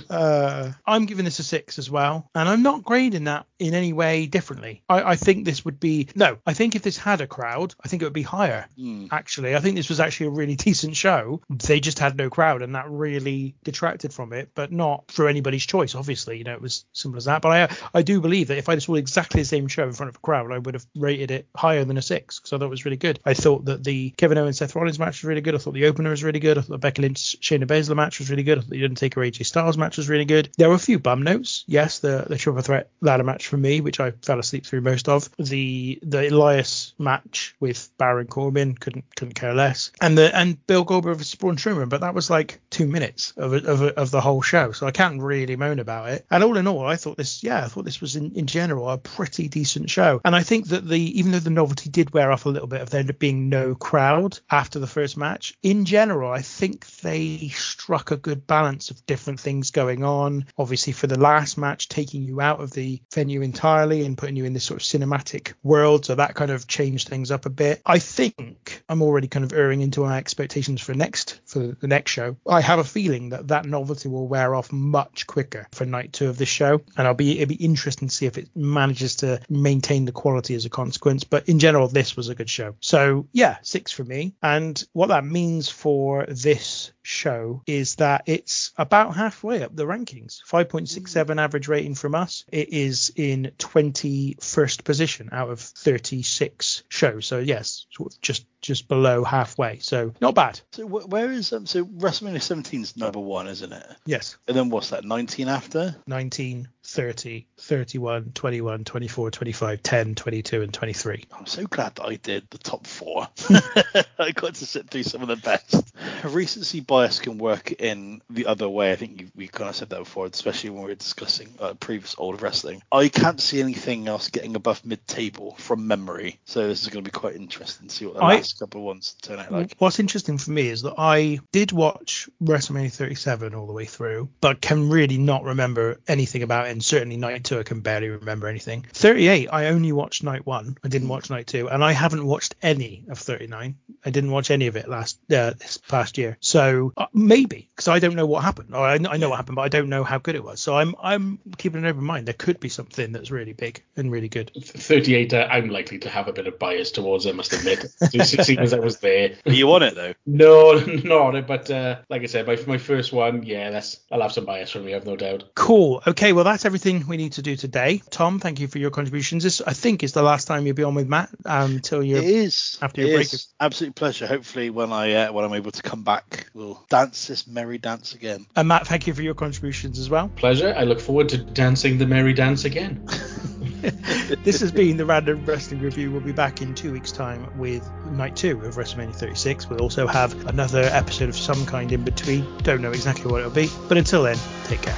Uh, I'm giving this a six as well, and I'm not grading that in any way differently. I, I think this would be no. I think if this had a crowd, I think it would be higher. Hmm. Actually, I think this was actually a really <laughs> decent show. They just had no crowd, and that really detracted from it. But not through anybody's choice, obviously. You know, it was simple as that. But I I do believe that if I saw exactly the same show in front of a crowd, I would have rated it higher than a six because I thought it was really good. I thought that the Kevin Owens Seth Rollins match was really good. I thought the opener was really good. I thought the Becky Lynch Shayna Baszler match was really good. I thought the Undertaker AJ Styles match was really good. There were a few bum notes. Yes, the the triple threat ladder match for me, which I fell asleep through most of. The the Elias match with Baron Corbin couldn't couldn't care less. And the and Bill Goldberg versus Braun Strowman, but that was like two minutes of a, of, a, of the whole show, so I can't really moan about it. And all in all, I thought this yeah, I thought this was in, in general a pretty decent show. And I think that the even though the novelty did wear off a little bit of there being no crowd after the first match, in general, I think they struck a good balance of different things going on. Obviously, for the last match, taking you out of the venue entirely and putting you in this sort of cinematic world, so that kind of changed things up a bit. I think I'm already kind of erring into my expectations for next for the next show. I have a feeling that that novelty will wear off much quicker for night two of this show, and I'll be it'll be interesting to see if it manages to maintain the quality as a consequence. But in general, this was a good show. So yeah, six for me. And what that means for this show is that it's about halfway up the rankings. 5.67 average rating from us. It is in 21st position out of 36 shows. So yes, sort of just just below halfway. So not bad. So where is um? So WrestleMania 17 is number one, isn't it? Yes, And then what's that? 19 after? 19 30, 31, 21, 24, 25, 10, 22, and 23. I'm so glad that I did the top four. <laughs> <laughs> I got to sit through some of the best. Recency bias can work in the other way. I think you, we kind of said that before, especially when we were discussing uh, previous old wrestling. I can't see anything else getting above mid-table from memory, so this is going to be quite interesting to see what the I- last couple of ones turn out like. What's interesting for me is that I did watch WrestleMania 37 all the way through, but can really not remember anything about it. And certainly night two, I can barely remember anything. 38, I only watched night one. I didn't watch night two, and I haven't watched any of 39. I didn't watch any of it last uh, this past year. So uh, maybe because I don't know what happened, or I, I know what happened, but I don't know how good it was. So I'm I'm keeping an open mind. There could be something that's really big and really good. 38, uh, I'm likely to have a bit of bias towards, I must admit. <laughs> Seeing as I was there. Are you on it though? No, <laughs> not on it, but uh, like I said, my, my first one, yeah, that's I'll have some bias from me, I've no doubt. Cool. Okay, well that's everything we need to do today. Tom, thank you for your contributions. This I think is the last time you'll be on with Matt um, until you're. It is. after It your break. is. Absolute pleasure. Hopefully, when I uh, when I'm able to come back, we'll dance this merry dance again. And Matt, thank you for your contributions as well. Pleasure. I look forward to dancing the merry dance again. <laughs> <laughs> this has been the Random Wrestling Review. We'll be back in two weeks' time with night two of WrestleMania 36. We'll also have another episode of some kind in between. Don't know exactly what it'll be. But until then, take care.